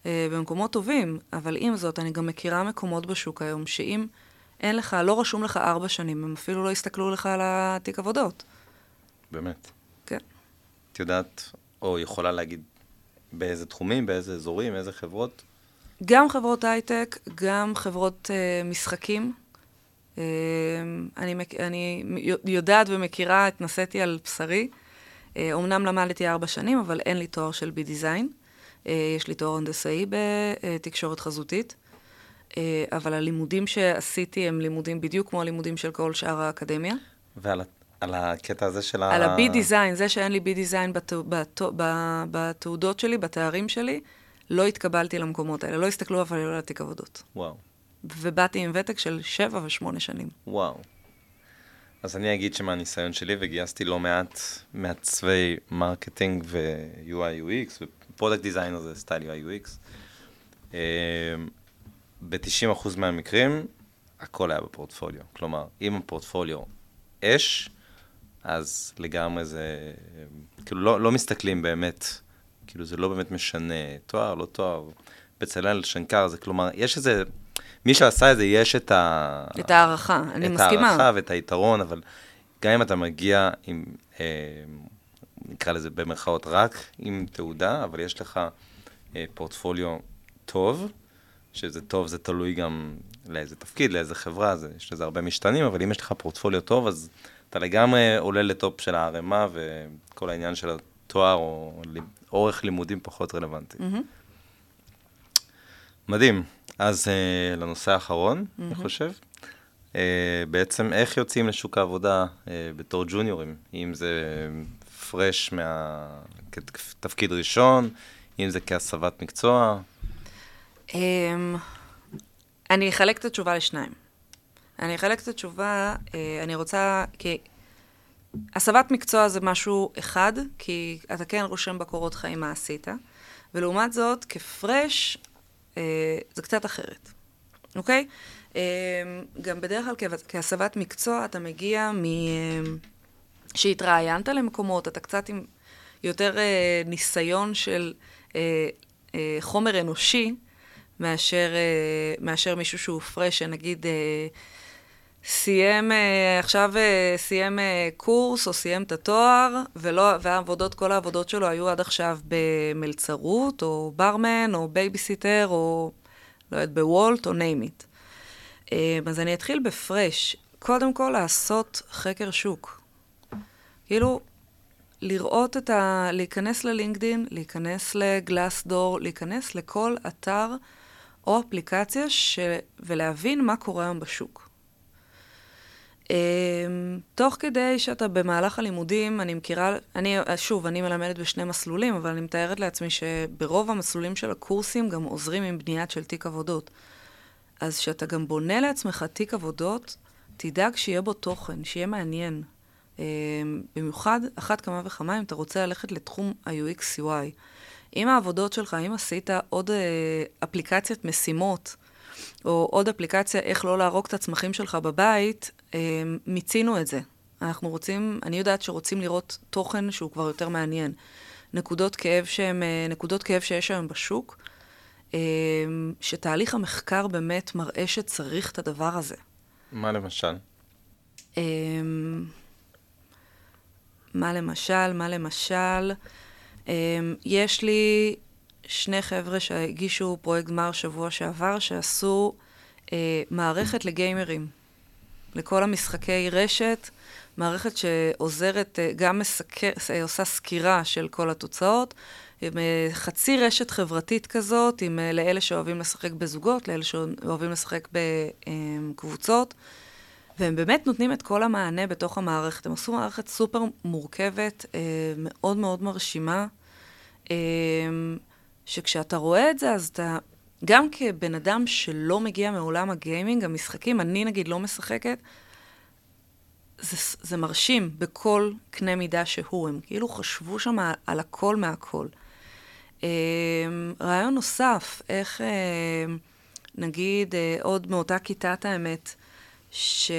אה, במקומות טובים, אבל עם זאת, אני גם מכירה מקומות בשוק היום, שאם אין לך, לא רשום לך ארבע שנים, הם אפילו לא יסתכלו לך על התיק עבודות. באמת? את יודעת, או יכולה להגיד באיזה תחומים, באיזה אזורים, איזה חברות? גם חברות הייטק, גם חברות uh, משחקים. Uh, אני, אני יודעת ומכירה, התנסיתי על בשרי. Uh, אומנם למדתי ארבע שנים, אבל אין לי תואר של בי-דיזיין. Uh, יש לי תואר הנדסאי בתקשורת חזותית. Uh, אבל הלימודים שעשיתי הם לימודים בדיוק כמו הלימודים של כל שאר האקדמיה. ועל על הקטע הזה של ה... על הבי-דיזיין, זה שאין לי בי-דיזיין בתעודות שלי, בתארים שלי, לא התקבלתי למקומות האלה, לא הסתכלו אפילו על התיק עבודות. וואו. ובאתי עם ותק של שבע ושמונה שנים. וואו. אז אני אגיד שמהניסיון שלי, וגייסתי לא מעט מעצבי marketing ו-UI UX, ו product designer זה style UI UX. ב-90% מהמקרים, הכל היה בפורטפוליו. כלומר, אם הפורטפוליו אש, אז לגמרי זה, כאילו לא, לא מסתכלים באמת, כאילו זה לא באמת משנה, תואר, לא תואר, בצלאל, שנקר, זה כלומר, יש איזה, מי שעשה את זה, יש את ה... את ההערכה, אני את מסכימה. את ההערכה ואת היתרון, אבל גם אם אתה מגיע עם, אה, נקרא לזה במרכאות רק עם תעודה, אבל יש לך אה, פורטפוליו טוב, שזה טוב, זה תלוי גם לאיזה תפקיד, לאיזה חברה, זה, יש לזה הרבה משתנים, אבל אם יש לך פורטפוליו טוב, אז אתה לגמרי עולה לטופ של הערימה, וכל העניין של התואר או אורך לימודים פחות רלוונטי. Mm-hmm. מדהים. אז uh, לנושא האחרון, mm-hmm. אני חושב. Uh, בעצם איך יוצאים לשוק העבודה uh, בתור ג'וניורים, אם זה פרש מה... כתפקיד ראשון, אם זה כהסבת מקצוע? Um, אני אחלק את התשובה לשניים. אני אחלק את התשובה, אה, אני רוצה, כי הסבת מקצוע זה משהו אחד, כי אתה כן רושם בקורות חיים מה עשית, ולעומת זאת, כ fresh, אה, זה קצת אחרת, אוקיי? אה, גם בדרך כלל כהסבת מקצוע אתה מגיע מ... שהתראיינת למקומות, אתה קצת עם יותר ניסיון של חומר אנושי, מאשר, מאשר מישהו שהוא fresh, שנגיד סיים, אה, עכשיו אה, סיים אה, קורס או סיים את התואר, ולא, והעבודות, כל העבודות שלו היו עד עכשיו במלצרות, או ברמן, או בייביסיטר, או לא יודעת, בוולט, או name it. אז אני אתחיל בפרש. קודם כל לעשות חקר שוק. כאילו, לראות את ה... להיכנס ללינקדין, להיכנס לגלאסדור, להיכנס לכל אתר או אפליקציה ש... ולהבין מה קורה היום בשוק. אמ, תוך כדי שאתה במהלך הלימודים, אני מכירה, אני, שוב, אני מלמדת בשני מסלולים, אבל אני מתארת לעצמי שברוב המסלולים של הקורסים גם עוזרים עם בניית של תיק עבודות. אז כשאתה גם בונה לעצמך תיק עבודות, תדאג שיהיה בו תוכן, שיהיה מעניין. אמ, במיוחד, אחת כמה וכמה, אם אתה רוצה ללכת לתחום ה-UX-UI. אם העבודות שלך, אם עשית עוד אה, אפליקציית משימות, או עוד אפליקציה, איך לא להרוג את הצמחים שלך בבית, אה, מיצינו את זה. אנחנו רוצים, אני יודעת שרוצים לראות תוכן שהוא כבר יותר מעניין. נקודות כאב שהם, אה, נקודות כאב שיש היום בשוק, אה, שתהליך המחקר באמת מראה שצריך את הדבר הזה. מה למשל? מה למשל? מה למשל? יש לי שני חבר'ה שהגישו פרויקט גמר שבוע שעבר, שעשו אה, מערכת לגיימרים, לכל המשחקי רשת, מערכת שעוזרת, אה, גם מסקר, אה, עושה סקירה של כל התוצאות, עם אה, חצי רשת חברתית כזאת, עם, אה, לאלה שאוהבים לשחק בזוגות, לאלה שאוהבים לשחק בקבוצות. והם באמת נותנים את כל המענה בתוך המערכת. הם עשו מערכת סופר מורכבת, אה, מאוד מאוד מרשימה. אה, שכשאתה רואה את זה, אז אתה, גם כבן אדם שלא מגיע מעולם הגיימינג, המשחקים, אני נגיד לא משחקת, זה, זה מרשים בכל קנה מידה שהוא. הם כאילו חשבו שם על הכל מהכל. אה, רעיון נוסף, איך אה, נגיד אה, עוד מאותה כיתת האמת, ששתי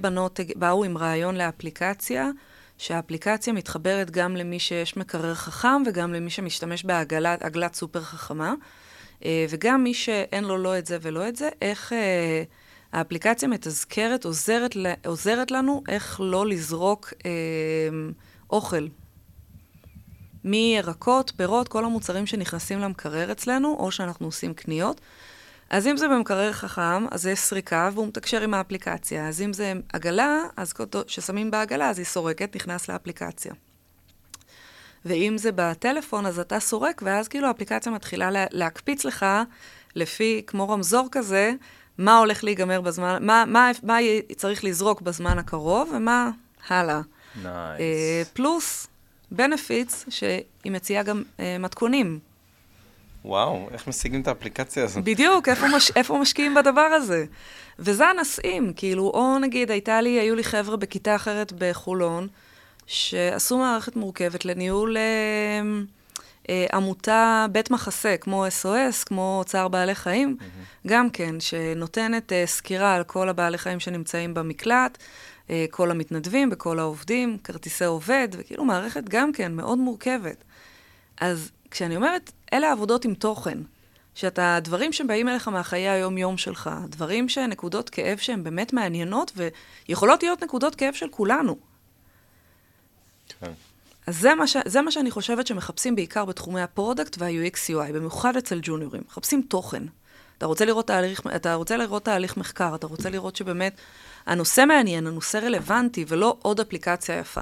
בנות באו עם רעיון לאפליקציה, שהאפליקציה מתחברת גם למי שיש מקרר חכם וגם למי שמשתמש בעגלת סופר חכמה, אה, וגם מי שאין לו לא את זה ולא את זה, איך אה, האפליקציה מתזכרת, עוזרת, עוזרת לנו איך לא לזרוק אה, אוכל מירקות, פירות, כל המוצרים שנכנסים למקרר אצלנו, או שאנחנו עושים קניות. אז אם זה במקרר חכם, אז יש סריקה והוא מתקשר עם האפליקציה. אז אם זה עגלה, אז כששמים בעגלה, אז היא סורקת, נכנס לאפליקציה. ואם זה בטלפון, אז אתה סורק, ואז כאילו האפליקציה מתחילה לה, להקפיץ לך, לפי, כמו רמזור כזה, מה הולך להיגמר בזמן, מה, מה, מה צריך לזרוק בזמן הקרוב, ומה הלאה. נייס. Nice. Uh, פלוס benefits, שהיא מציעה גם uh, מתכונים. וואו, איך משיגים את האפליקציה הזאת? בדיוק, איפה, מש, איפה משקיעים בדבר הזה? וזה הנושאים, כאילו, או נגיד, הייתה לי, היו לי חבר'ה בכיתה אחרת בחולון, שעשו מערכת מורכבת לניהול אה, אה, עמותה, בית מחסה, כמו SOS, כמו צער בעלי חיים, mm-hmm. גם כן, שנותנת אה, סקירה על כל הבעלי חיים שנמצאים במקלט, אה, כל המתנדבים וכל העובדים, כרטיסי עובד, וכאילו מערכת גם כן מאוד מורכבת. אז כשאני אומרת, אלה עבודות עם תוכן, שאתה, דברים שבאים אליך מהחיי היום-יום שלך, דברים שנקודות כאב שהן באמת מעניינות, ויכולות להיות נקודות כאב של כולנו. כן. אז זה מה, ש, זה מה שאני חושבת שמחפשים בעיקר בתחומי ה product וה-UX/UI, במיוחד אצל ג'וניורים. מחפשים תוכן. אתה רוצה לראות תהליך, אתה רוצה לראות תהליך מחקר, אתה רוצה לראות שבאמת הנושא מעניין, הנושא רלוונטי, ולא עוד אפליקציה יפה.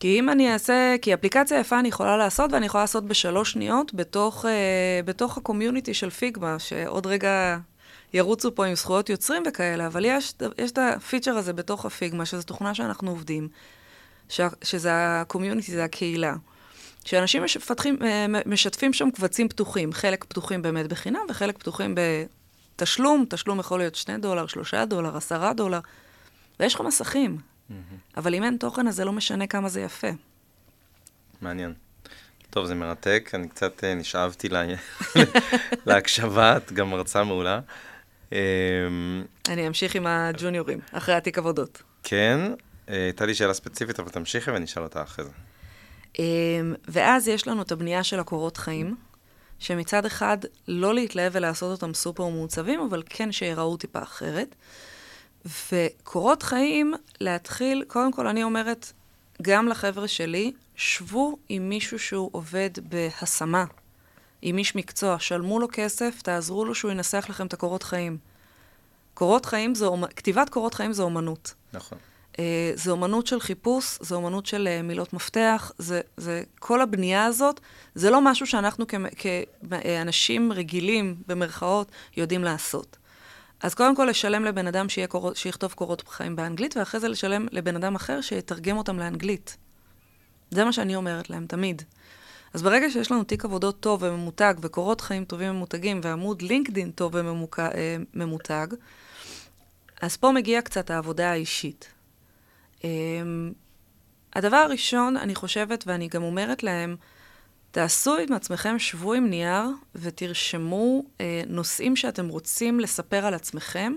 כי אם אני אעשה, כי אפליקציה יפה אני יכולה לעשות, ואני יכולה לעשות בשלוש שניות בתוך, אה, בתוך ה community של פיגמה, שעוד רגע ירוצו פה עם זכויות יוצרים וכאלה, אבל יש, יש את ה feature הזה בתוך הפיגמה, שזו תוכנה שאנחנו עובדים, ש, שזה הקומיוניטי, זה הקהילה. שאנשים משפתחים, אה, משתפים שם קבצים פתוחים, חלק פתוחים באמת בחינם וחלק פתוחים בתשלום, תשלום יכול להיות שני דולר, שלושה דולר, עשרה דולר, ויש לך מסכים. אבל אם אין תוכן, אז זה לא משנה כמה זה יפה. מעניין. טוב, זה מרתק, אני קצת uh, נשאבתי לה... להקשבה, את גם מרצה מעולה. Um, אני אמשיך עם הג'וניורים, אחרי התיק עבודות. כן, אה, הייתה לי שאלה ספציפית, אבל תמשיכי ואני אשאל אותה אחרי זה. Um, ואז יש לנו את הבנייה של הקורות חיים, שמצד אחד לא להתלהב ולעשות אותם סופר מעוצבים, אבל כן שיראו טיפה אחרת. וקורות חיים, להתחיל, קודם כל אני אומרת, גם לחבר'ה שלי, שבו עם מישהו שהוא עובד בהשמה, עם איש מקצוע, שלמו לו כסף, תעזרו לו שהוא ינסח לכם את הקורות חיים. קורות חיים זה, כתיבת קורות חיים זה אומנות. נכון. Uh, זה אומנות של חיפוש, זה אומנות של uh, מילות מפתח, זה, זה כל הבנייה הזאת, זה לא משהו שאנחנו כאנשים רגילים, במרכאות, יודעים לעשות. אז קודם כל לשלם לבן אדם קורות, שיכתוב קורות חיים באנגלית, ואחרי זה לשלם לבן אדם אחר שיתרגם אותם לאנגלית. זה מה שאני אומרת להם, תמיד. אז ברגע שיש לנו תיק עבודות טוב וממותג, וקורות חיים טובים וממותגים, ועמוד לינקדין טוב וממותג, אה, אז פה מגיעה קצת העבודה האישית. אה, הדבר הראשון, אני חושבת, ואני גם אומרת להם, תעשו עם עצמכם, שבו עם נייר ותרשמו אה, נושאים שאתם רוצים לספר על עצמכם,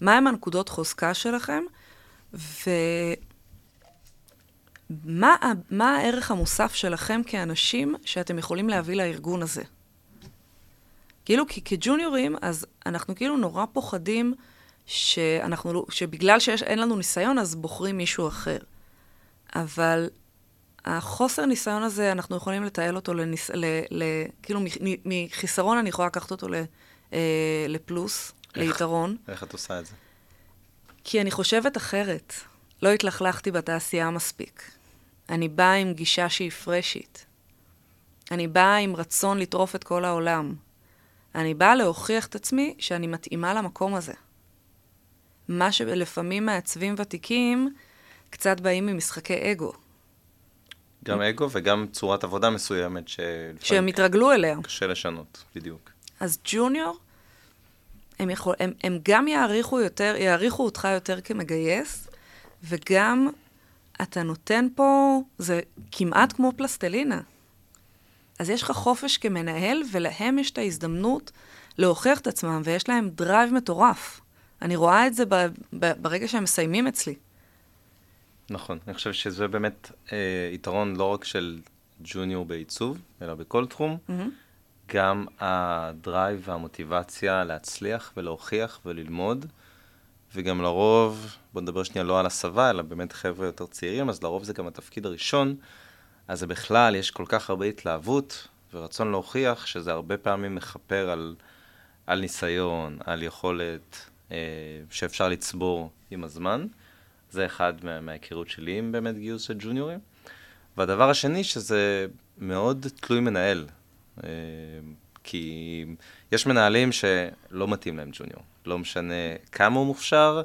מהם הנקודות חוזקה שלכם, ומה מה הערך המוסף שלכם כאנשים שאתם יכולים להביא לארגון הזה. כאילו, כי כג'וניורים, אז אנחנו כאילו נורא פוחדים שאנחנו, לא, שבגלל שאין לנו ניסיון, אז בוחרים מישהו אחר. אבל החוסר ניסיון הזה, אנחנו יכולים לתעל אותו לניס... ל... ל... כאילו, מחיסרון אני יכולה לקחת אותו ל... אה, לפלוס, איך? ליתרון. איך את עושה את זה? כי אני חושבת אחרת. לא התלכלכתי בתעשייה מספיק. אני באה עם גישה שהיא פרשית. אני באה עם רצון לטרוף את כל העולם. אני באה להוכיח את עצמי שאני מתאימה למקום הזה. מה שלפעמים מעצבים ותיקים קצת באים ממשחקי אגו. גם אגו וגם צורת עבודה מסוימת ש... שהם התרגלו אליה. קשה לשנות, בדיוק. אז ג'וניור, הם, יכול, הם, הם גם יעריכו יותר, יעריכו אותך יותר כמגייס, וגם אתה נותן פה, זה כמעט כמו פלסטלינה. אז יש לך חופש כמנהל, ולהם יש את ההזדמנות להוכיח את עצמם, ויש להם drive מטורף. אני רואה את זה ב, ב, ברגע שהם מסיימים אצלי. נכון, אני חושב שזה באמת אה, יתרון לא רק של ג'וניור בעיצוב, אלא בכל תחום. Mm-hmm. גם ה drive והמוטיבציה להצליח ולהוכיח וללמוד, וגם לרוב, בוא נדבר שנייה לא על הסבה, אלא באמת חבר'ה יותר צעירים, אז לרוב זה גם התפקיד הראשון. אז זה בכלל, יש כל כך הרבה התלהבות ורצון להוכיח שזה הרבה פעמים מכפר על, על ניסיון, על יכולת אה, שאפשר לצבור עם הזמן. זה אחד מה, מההיכרות שלי עם באמת גיוס של ג'וניורים. והדבר השני, שזה מאוד תלוי מנהל. אה, כי יש מנהלים שלא מתאים להם ג'וניור. לא משנה כמה הוא מוכשר,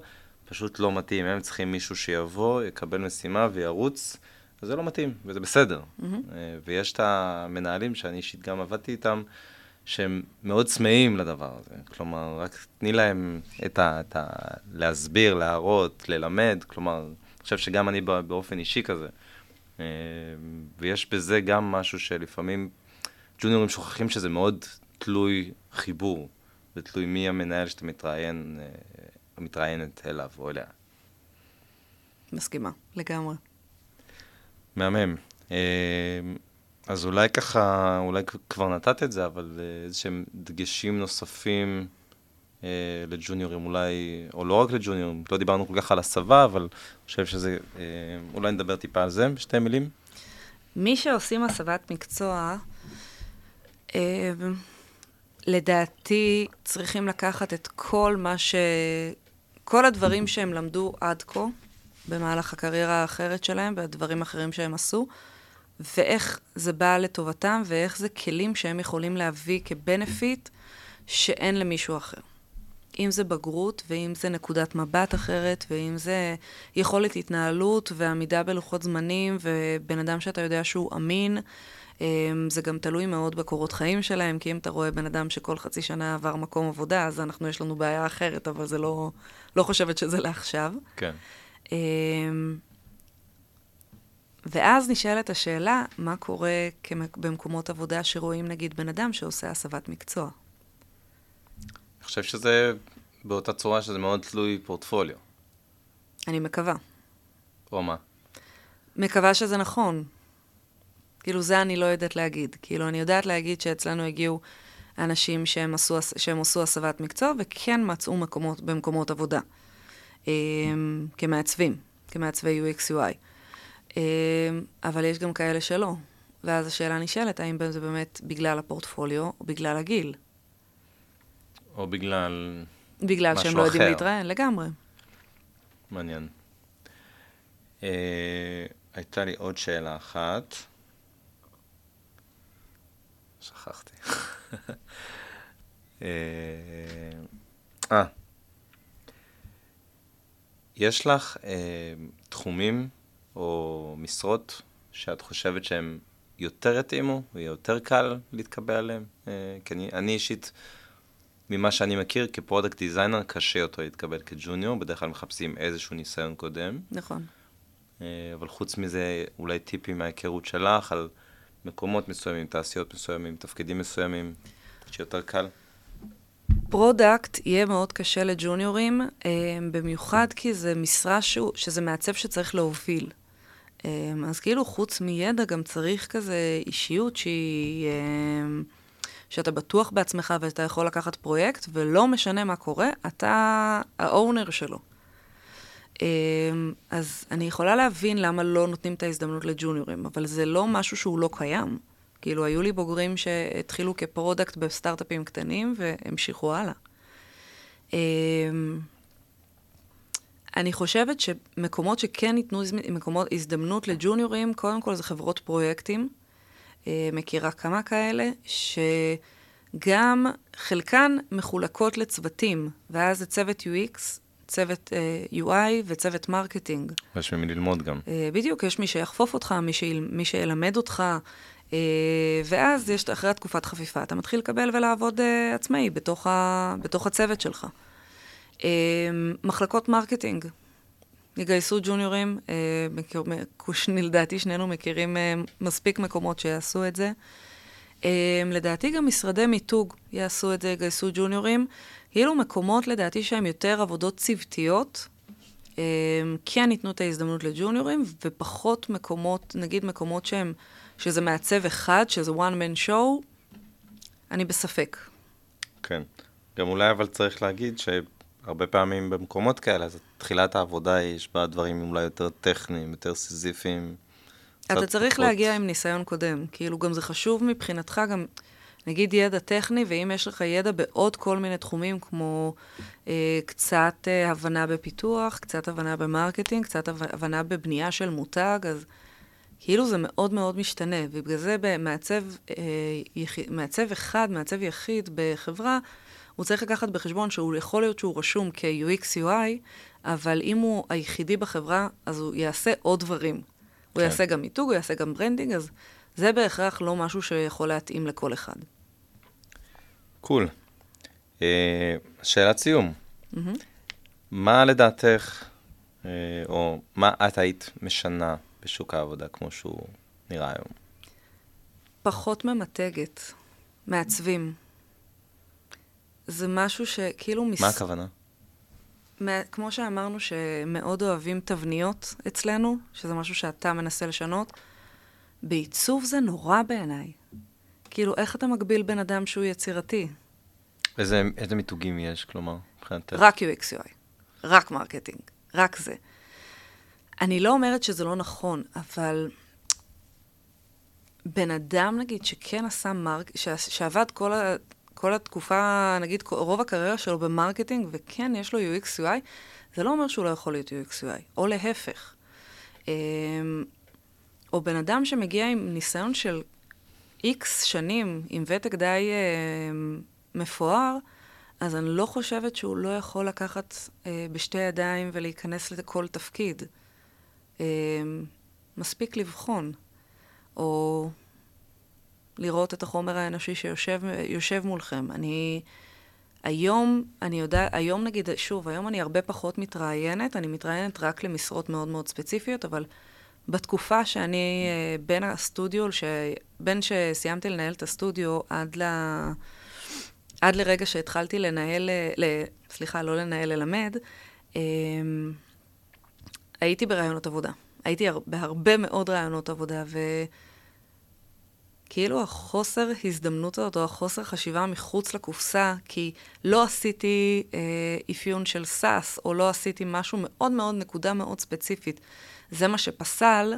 פשוט לא מתאים. הם צריכים מישהו שיבוא, יקבל משימה וירוץ, וזה לא מתאים, וזה בסדר. Mm-hmm. ויש את המנהלים שאני אישית גם עבדתי איתם, שהם מאוד צמאים לדבר הזה. כלומר, רק תני להם את ה... את ה להסביר, להראות, ללמד. כלומר, אני חושב שגם אני באופן אישי כזה. אה, ויש בזה גם משהו שלפעמים ג'וניורים שוכחים שזה מאוד תלוי חיבור, ותלוי מי המנהל שאתה מתראיין, אה, מתראיינת אליו או אליה. מסכימה, לגמרי. מהמם. אז אולי ככה, אולי כבר נתת את זה, אבל אה, איזה שהם דגשים נוספים אה, לג'וניורים, אולי, או לא רק לג'וניורים, לא דיברנו כל כך על הסבה, אבל אני חושב שזה, אה, אולי נדבר טיפה על זה בשתי מילים. מי שעושים הסבת מקצוע, אה, לדעתי צריכים לקחת את כל מה ש... כל הדברים שהם למדו עד כה, במהלך הקריירה האחרת שלהם, והדברים האחרים שהם עשו, ואיך זה בא לטובתם, ואיך זה כלים שהם יכולים להביא כבנפיט שאין למישהו אחר. אם זה בגרות, ואם זה נקודת מבט אחרת, ואם זה יכולת התנהלות ועמידה בלוחות זמנים, ובן אדם שאתה יודע שהוא אמין, אמ, זה גם תלוי מאוד בקורות חיים שלהם, כי אם אתה רואה בן אדם שכל חצי שנה עבר מקום עבודה, אז אנחנו, יש לנו בעיה אחרת, אבל זה לא, לא חושבת שזה לעכשיו. כן. ואז נשאלת השאלה, מה קורה במקומות עבודה שרואים נגיד בן אדם שעושה הסבת מקצוע? אני חושב שזה באותה צורה שזה מאוד תלוי פורטפוליו. אני מקווה. או מה? מקווה שזה נכון. כאילו, זה אני לא יודעת להגיד. כאילו, אני יודעת להגיד שאצלנו הגיעו אנשים שהם עשו, שהם עשו הסבת מקצוע וכן מצאו מקומות במקומות עבודה. אמ, כמעצבים, כמעצבי UX/UI. אמ, אבל יש גם כאלה שלא. ואז השאלה נשאלת, האם זה באמת בגלל הפורטפוליו או בגלל הגיל? או בגלל בגלל שהם לא יודעים להתראיין, לגמרי. מעניין. אה, הייתה לי עוד שאלה אחת. שכחתי. אה, אה, יש לך אה, תחומים או משרות שאת חושבת שהם יותר יתאימו ויותר קל להתקבל עליהם? אה, כי אני, אני אישית, ממה שאני מכיר, כ product designer קשה יותר להתקבל כג'וניור, בדרך כלל מחפשים איזשהו ניסיון קודם. נכון. אה, אבל חוץ מזה, אולי טיפים מההיכרות שלך על מקומות מסוימים, תעשיות מסוימים, תפקידים מסוימים, שיותר קל. product יהיה מאוד קשה לג'וניורים, אה, במיוחד כי זה משרה שהוא, שזה מעצב שצריך להוביל. אה, אז כאילו חוץ מידע גם צריך כזה אישיות שהיא... אה, שאתה בטוח בעצמך ואתה יכול לקחת פרויקט, ולא משנה מה קורה, אתה ה owner שלו. אז אני יכולה להבין למה לא נותנים את ההזדמנות לג'וניורים, אבל זה לא משהו שהוא לא קיים. כאילו, היו לי בוגרים שהתחילו כ product בסטארט-אפים קטנים והמשיכו הלאה. אני חושבת שמקומות שכן ייתנו מקומות, הזדמנות לג'וניורים, קודם כל זה חברות פרויקטים. אה, מכירה כמה כאלה, שגם חלקן מחולקות לצוותים, ואז זה צוות UX, צוות uh, UI וצוות marketing. יש ממי ללמוד גם. Uh, בדיוק, יש מי שיחפוף אותך, מי, שיל, מי שילמד אותך, Uh, ואז יש, אחרי התקופת חפיפה, אתה מתחיל לקבל ולעבוד uh, עצמאי בתוך, ה, בתוך הצוות שלך. Uh, מחלקות marketing, יגייסו ג'וניורים, uh, לדעתי שנינו מכירים uh, מספיק מקומות שיעשו את זה. Uh, לדעתי גם משרדי מיתוג יעשו את זה, יגייסו ג'וניורים. כאילו מקומות לדעתי שהם יותר עבודות צוותיות, uh, כן ייתנו את ההזדמנות לג'וניורים, ופחות מקומות, נגיד מקומות שהם... שזה מעצב אחד, שזה one man show, אני בספק. כן. גם אולי אבל צריך להגיד שהרבה פעמים במקומות כאלה, אז תחילת העבודה יש בה דברים אולי יותר טכניים, יותר סיזיפיים. אתה צריך פחות... להגיע עם ניסיון קודם. כאילו, גם זה חשוב מבחינתך, גם, נגיד, ידע טכני, ואם יש לך ידע בעוד כל מיני תחומים, כמו אה, קצת אה, הבנה בפיתוח, קצת הבנה ב marketing, קצת הבנה בבנייה של מותג, אז כאילו זה מאוד מאוד משתנה. ובגלל זה במעצב, אה, יח... מעצב אחד, מעצב יחיד בחברה, הוא צריך לקחת בחשבון שהוא יכול להיות שהוא רשום כ-UX UI, אבל אם הוא היחידי בחברה, אז הוא יעשה עוד דברים. כן. הוא יעשה גם מיתוג, הוא יעשה גם branding, אז זה בהכרח לא משהו שיכול להתאים לכל אחד. Cool. Cool. אה, uh, שאלת סיום. Mm-hmm. מה לדעתך, uh, או מה את היית משנה בשוק העבודה כמו שהוא נראה היום? פחות ממתגת, מעצבים. זה משהו שכאילו... מס... מה הכוונה? מה, כמו שאמרנו שמאוד אוהבים תבניות אצלנו, שזה משהו שאתה מנסה לשנות, בעיצוב זה נורא בעיניי. כאילו, איך אתה מגביל בן אדם שהוא יצירתי? איזה, איזה מיתוגים יש, כלומר, מבחינתך? רק UX UI, רק marketing, רק זה. אני לא אומרת שזה לא נכון, אבל בן אדם, נגיד, שכן עשה mark... שעבד כל, ה... כל התקופה, נגיד, רוב הקריירה שלו ב marketing, וכן, יש לו UX UI, זה לא אומר שהוא לא יכול להיות UX UI, או להפך. אמ, או בן אדם שמגיע עם ניסיון של איקס שנים, עם ותק די אה, מפואר, אז אני לא חושבת שהוא לא יכול לקחת אה, בשתי ידיים ולהיכנס לכל תפקיד. אה, מספיק לבחון, או לראות את החומר האנושי שיושב מולכם. אני... היום, אני יודעת, היום נגיד, שוב, היום אני הרבה פחות מתראיינת, אני מתראיינת רק למשרות מאוד מאוד ספציפיות, אבל בתקופה שאני אה, בין הסטודיו, ש... בין שסיימתי לנהל את הסטודיו עד, ל... עד לרגע שהתחלתי לנהל, ל... סליחה, לא לנהל, ללמד, אמ, הייתי בראיונות עבודה. הייתי בהרבה מאוד ראיונות עבודה, וכאילו החוסר הזדמנות הזאת, או החוסר חשיבה מחוץ לקופסה, כי לא עשיתי אה, אפיון של סאס, או לא עשיתי משהו מאוד מאוד, נקודה מאוד ספציפית. זה מה שפסל,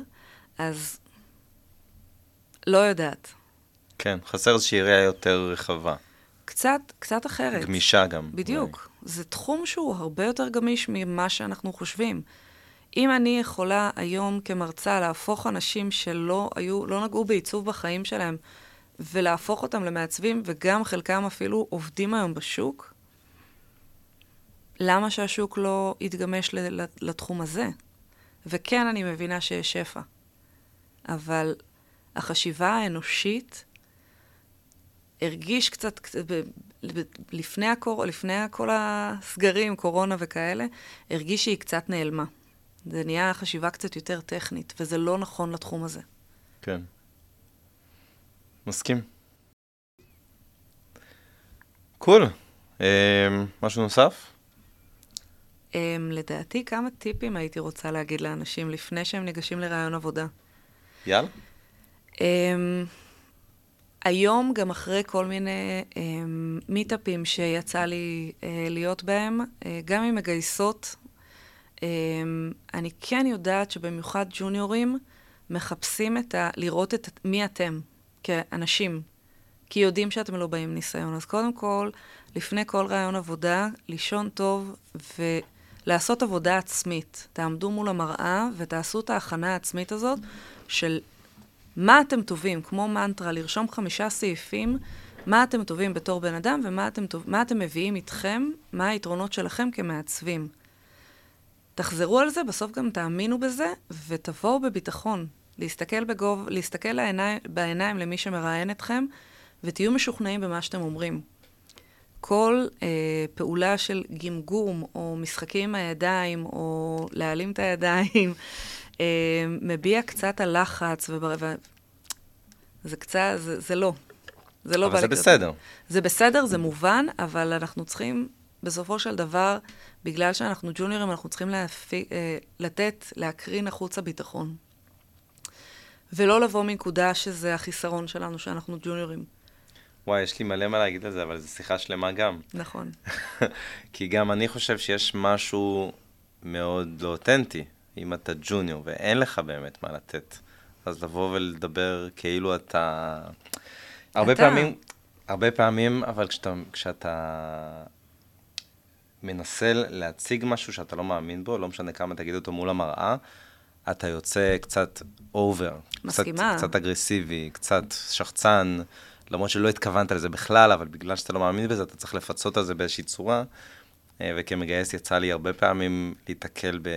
אז לא יודעת. כן, חסר איזושהי ראייה יותר רחבה. קצת, קצת אחרת. גמישה גם. בדיוק. אולי. זה תחום שהוא הרבה יותר גמיש ממה שאנחנו חושבים. אם אני יכולה היום כמרצה להפוך אנשים שלא היו, לא נגעו בעיצוב בחיים שלהם, ולהפוך אותם למעצבים, וגם חלקם אפילו עובדים היום בשוק, למה שהשוק לא יתגמש לתחום הזה? וכן, אני מבינה שיש שפע. אבל החשיבה האנושית הרגיש קצת, לפני, הקור, לפני כל הסגרים, קורונה וכאלה, הרגיש שהיא קצת נעלמה. זה נהיה חשיבה קצת יותר טכנית, וזה לא נכון לתחום הזה. כן. מסכים. קול. Cool. Um, משהו נוסף? Um, לדעתי, כמה טיפים הייתי רוצה להגיד לאנשים לפני שהם ניגשים לרעיון עבודה. יאללה. Um, היום, גם אחרי כל מיני um, מיטאפים שיצא לי uh, להיות בהם, uh, גם עם מגייסות, אני כן יודעת שבמיוחד ג'וניורים מחפשים את ה... לראות את מי אתם כאנשים, כי יודעים שאתם לא באים ניסיון. אז קודם כל, לפני כל רעיון עבודה, לישון טוב ו... לעשות עבודה עצמית. תעמדו מול המראה ותעשו את ההכנה העצמית הזאת של מה אתם טובים, כמו מנטרה, לרשום חמישה סעיפים, מה אתם טובים בתור בן אדם ומה אתם, טוב, אתם מביאים איתכם, מה היתרונות שלכם כמעצבים. תחזרו על זה, בסוף גם תאמינו בזה, ותבואו בביטחון. להסתכל, בגוב, להסתכל לעיני, בעיניים למי שמראיין אתכם, ותהיו משוכנעים במה שאתם אומרים. כל אה, פעולה של גמגום, או משחקים עם הידיים, או להעלים את הידיים, אה, מביע קצת הלחץ, ובר... ו... זה קצת, זה, זה לא. זה לא אבל זה בסדר. זה בסדר, זה מובן, אבל אנחנו צריכים, בסופו של דבר, בגלל שאנחנו ג'וניורים, אנחנו צריכים להפי, אה, לתת, להקרין החוצה ביטחון. ולא לבוא מנקודה שזה החיסרון שלנו, שאנחנו ג'וניורים. וואי, יש לי מלא מה להגיד על זה, אבל זו שיחה שלמה גם. נכון. כי גם אני חושב שיש משהו מאוד לא אותנטי, אם אתה ג'וניור ואין לך באמת מה לתת אז לבוא ולדבר כאילו אתה... הרבה אתה. פעמים, הרבה פעמים, אבל כשאתה, כשאתה מנסה להציג משהו שאתה לא מאמין בו, לא משנה כמה תגיד אותו מול המראה, אתה יוצא קצת אובר. מסכימה. קצת, קצת אגרסיבי, קצת שחצן, למרות שלא התכוונת לזה בכלל, אבל בגלל שאתה לא מאמין בזה, אתה צריך לפצות על זה באיזושהי צורה. אה, וכמגייס יצא לי הרבה פעמים להיתקל ב...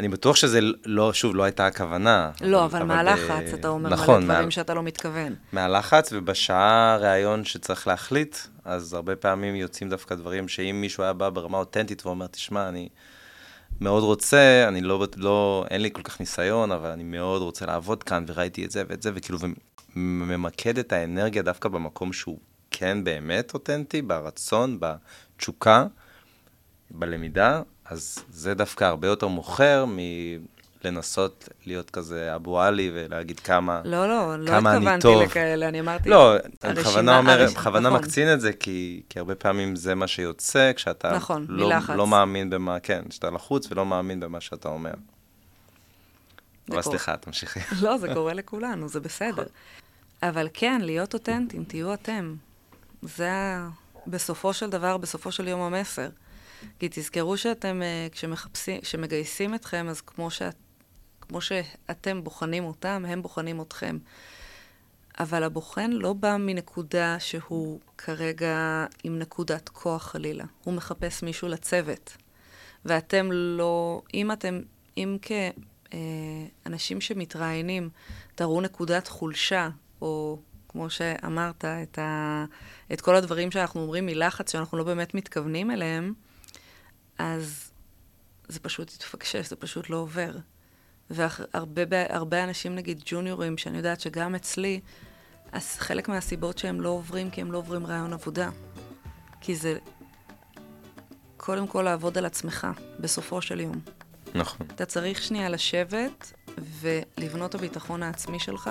אני בטוח שזה לא, שוב, לא הייתה הכוונה. לא, אבל, אבל מהלחץ, ב... אתה אומר נכון, מלא דברים מה... שאתה לא מתכוון. מהלחץ, ובשעה ראיון שצריך להחליט, אז הרבה פעמים יוצאים דווקא דברים שאם מישהו היה בא ברמה אותנטית ואומר, תשמע, אני מאוד רוצה, אני לא, לא, אין לי כל כך ניסיון, אבל אני מאוד רוצה לעבוד כאן, וראיתי את זה ואת זה, וכאילו, וממקד את האנרגיה דווקא במקום שהוא כן באמת אותנטי, ברצון, בתשוקה, בלמידה, אז זה דווקא הרבה יותר מוכר מלנסות להיות כזה אבו עלי ולהגיד כמה, לא, לא, לא כמה אני התכוונתי טוב. לכאלה, אני אמרתי... לא, אני בכוונה אומר, בכוונה נכון. מקצין את זה, כי, כי הרבה פעמים זה מה שיוצא כשאתה נכון, לא, מלחץ. לא מאמין במה, כן, כשאתה לחוץ ולא מאמין במה שאתה אומר. אבל. סליחה, תמשיכי. לא, זה קורה לכולנו, זה בסדר. אבל כן, להיות אותנטיים, תהיו אתם. זה בסופו של דבר, בסופו של יום המסר. כי תזכרו שאתם, אה, כשמחפשים, כשמגייסים אתכם, אז כמו, שאת, כמו שאתם בוחנים אותם, הם בוחנים אתכם. אבל הבוחן לא בא מנקודה שהוא כרגע עם נקודת כוח חלילה. הוא מחפש מישהו לצוות. ואתם לא, אם אתם, אם כאנשים שמתראיינים, תראו נקודת חולשה, או כמו שאמרת, את, ה, את כל הדברים שאנחנו אומרים מלחץ, שאנחנו לא באמת מתכוונים אליהם, אז זה פשוט יתפקשש, זה פשוט לא עובר. והרבה הרבה אנשים, נגיד ג'וניורים, שאני יודעת שגם אצלי, אז חלק מהסיבות שהם לא עוברים, כי הם לא עוברים רעיון עבודה. כי זה קודם כל לעבוד על עצמך, בסופו של יום. נכון. אתה צריך שנייה לשבת ולבנות הביטחון העצמי שלך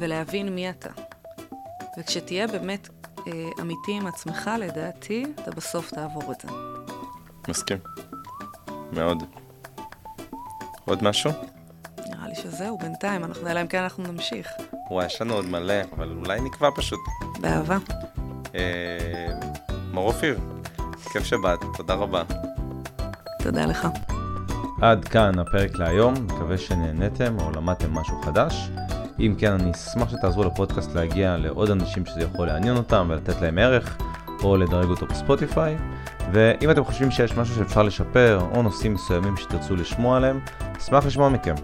ולהבין מי אתה. וכשתהיה באמת אה, אמיתי עם עצמך, לדעתי, אתה בסוף תעבור את זה. מסכים. מאוד. עוד משהו? נראה לי שזהו, בינתיים, אנחנו, אלא אם כן אנחנו נמשיך. וואי, יש לנו עוד מלא, אבל אולי נקבע פשוט. באהבה. אה, מור אופיר, כיף שבאת, תודה רבה. תודה לך. עד כאן הפרק להיום, מקווה שנהניתם או למדתם משהו חדש. אם כן, אני אשמח שתעזרו לפודקאסט להגיע לעוד אנשים שזה יכול לעניין אותם ולתת להם ערך, או לדרג אותו בספוטיפיי. ואם אתם חושבים שיש משהו שאפשר לשפר, או נושאים מסוימים שתרצו לשמוע עליהם, אשמח לשמוע מכם.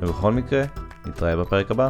ובכל מקרה, נתראה בפרק הבא.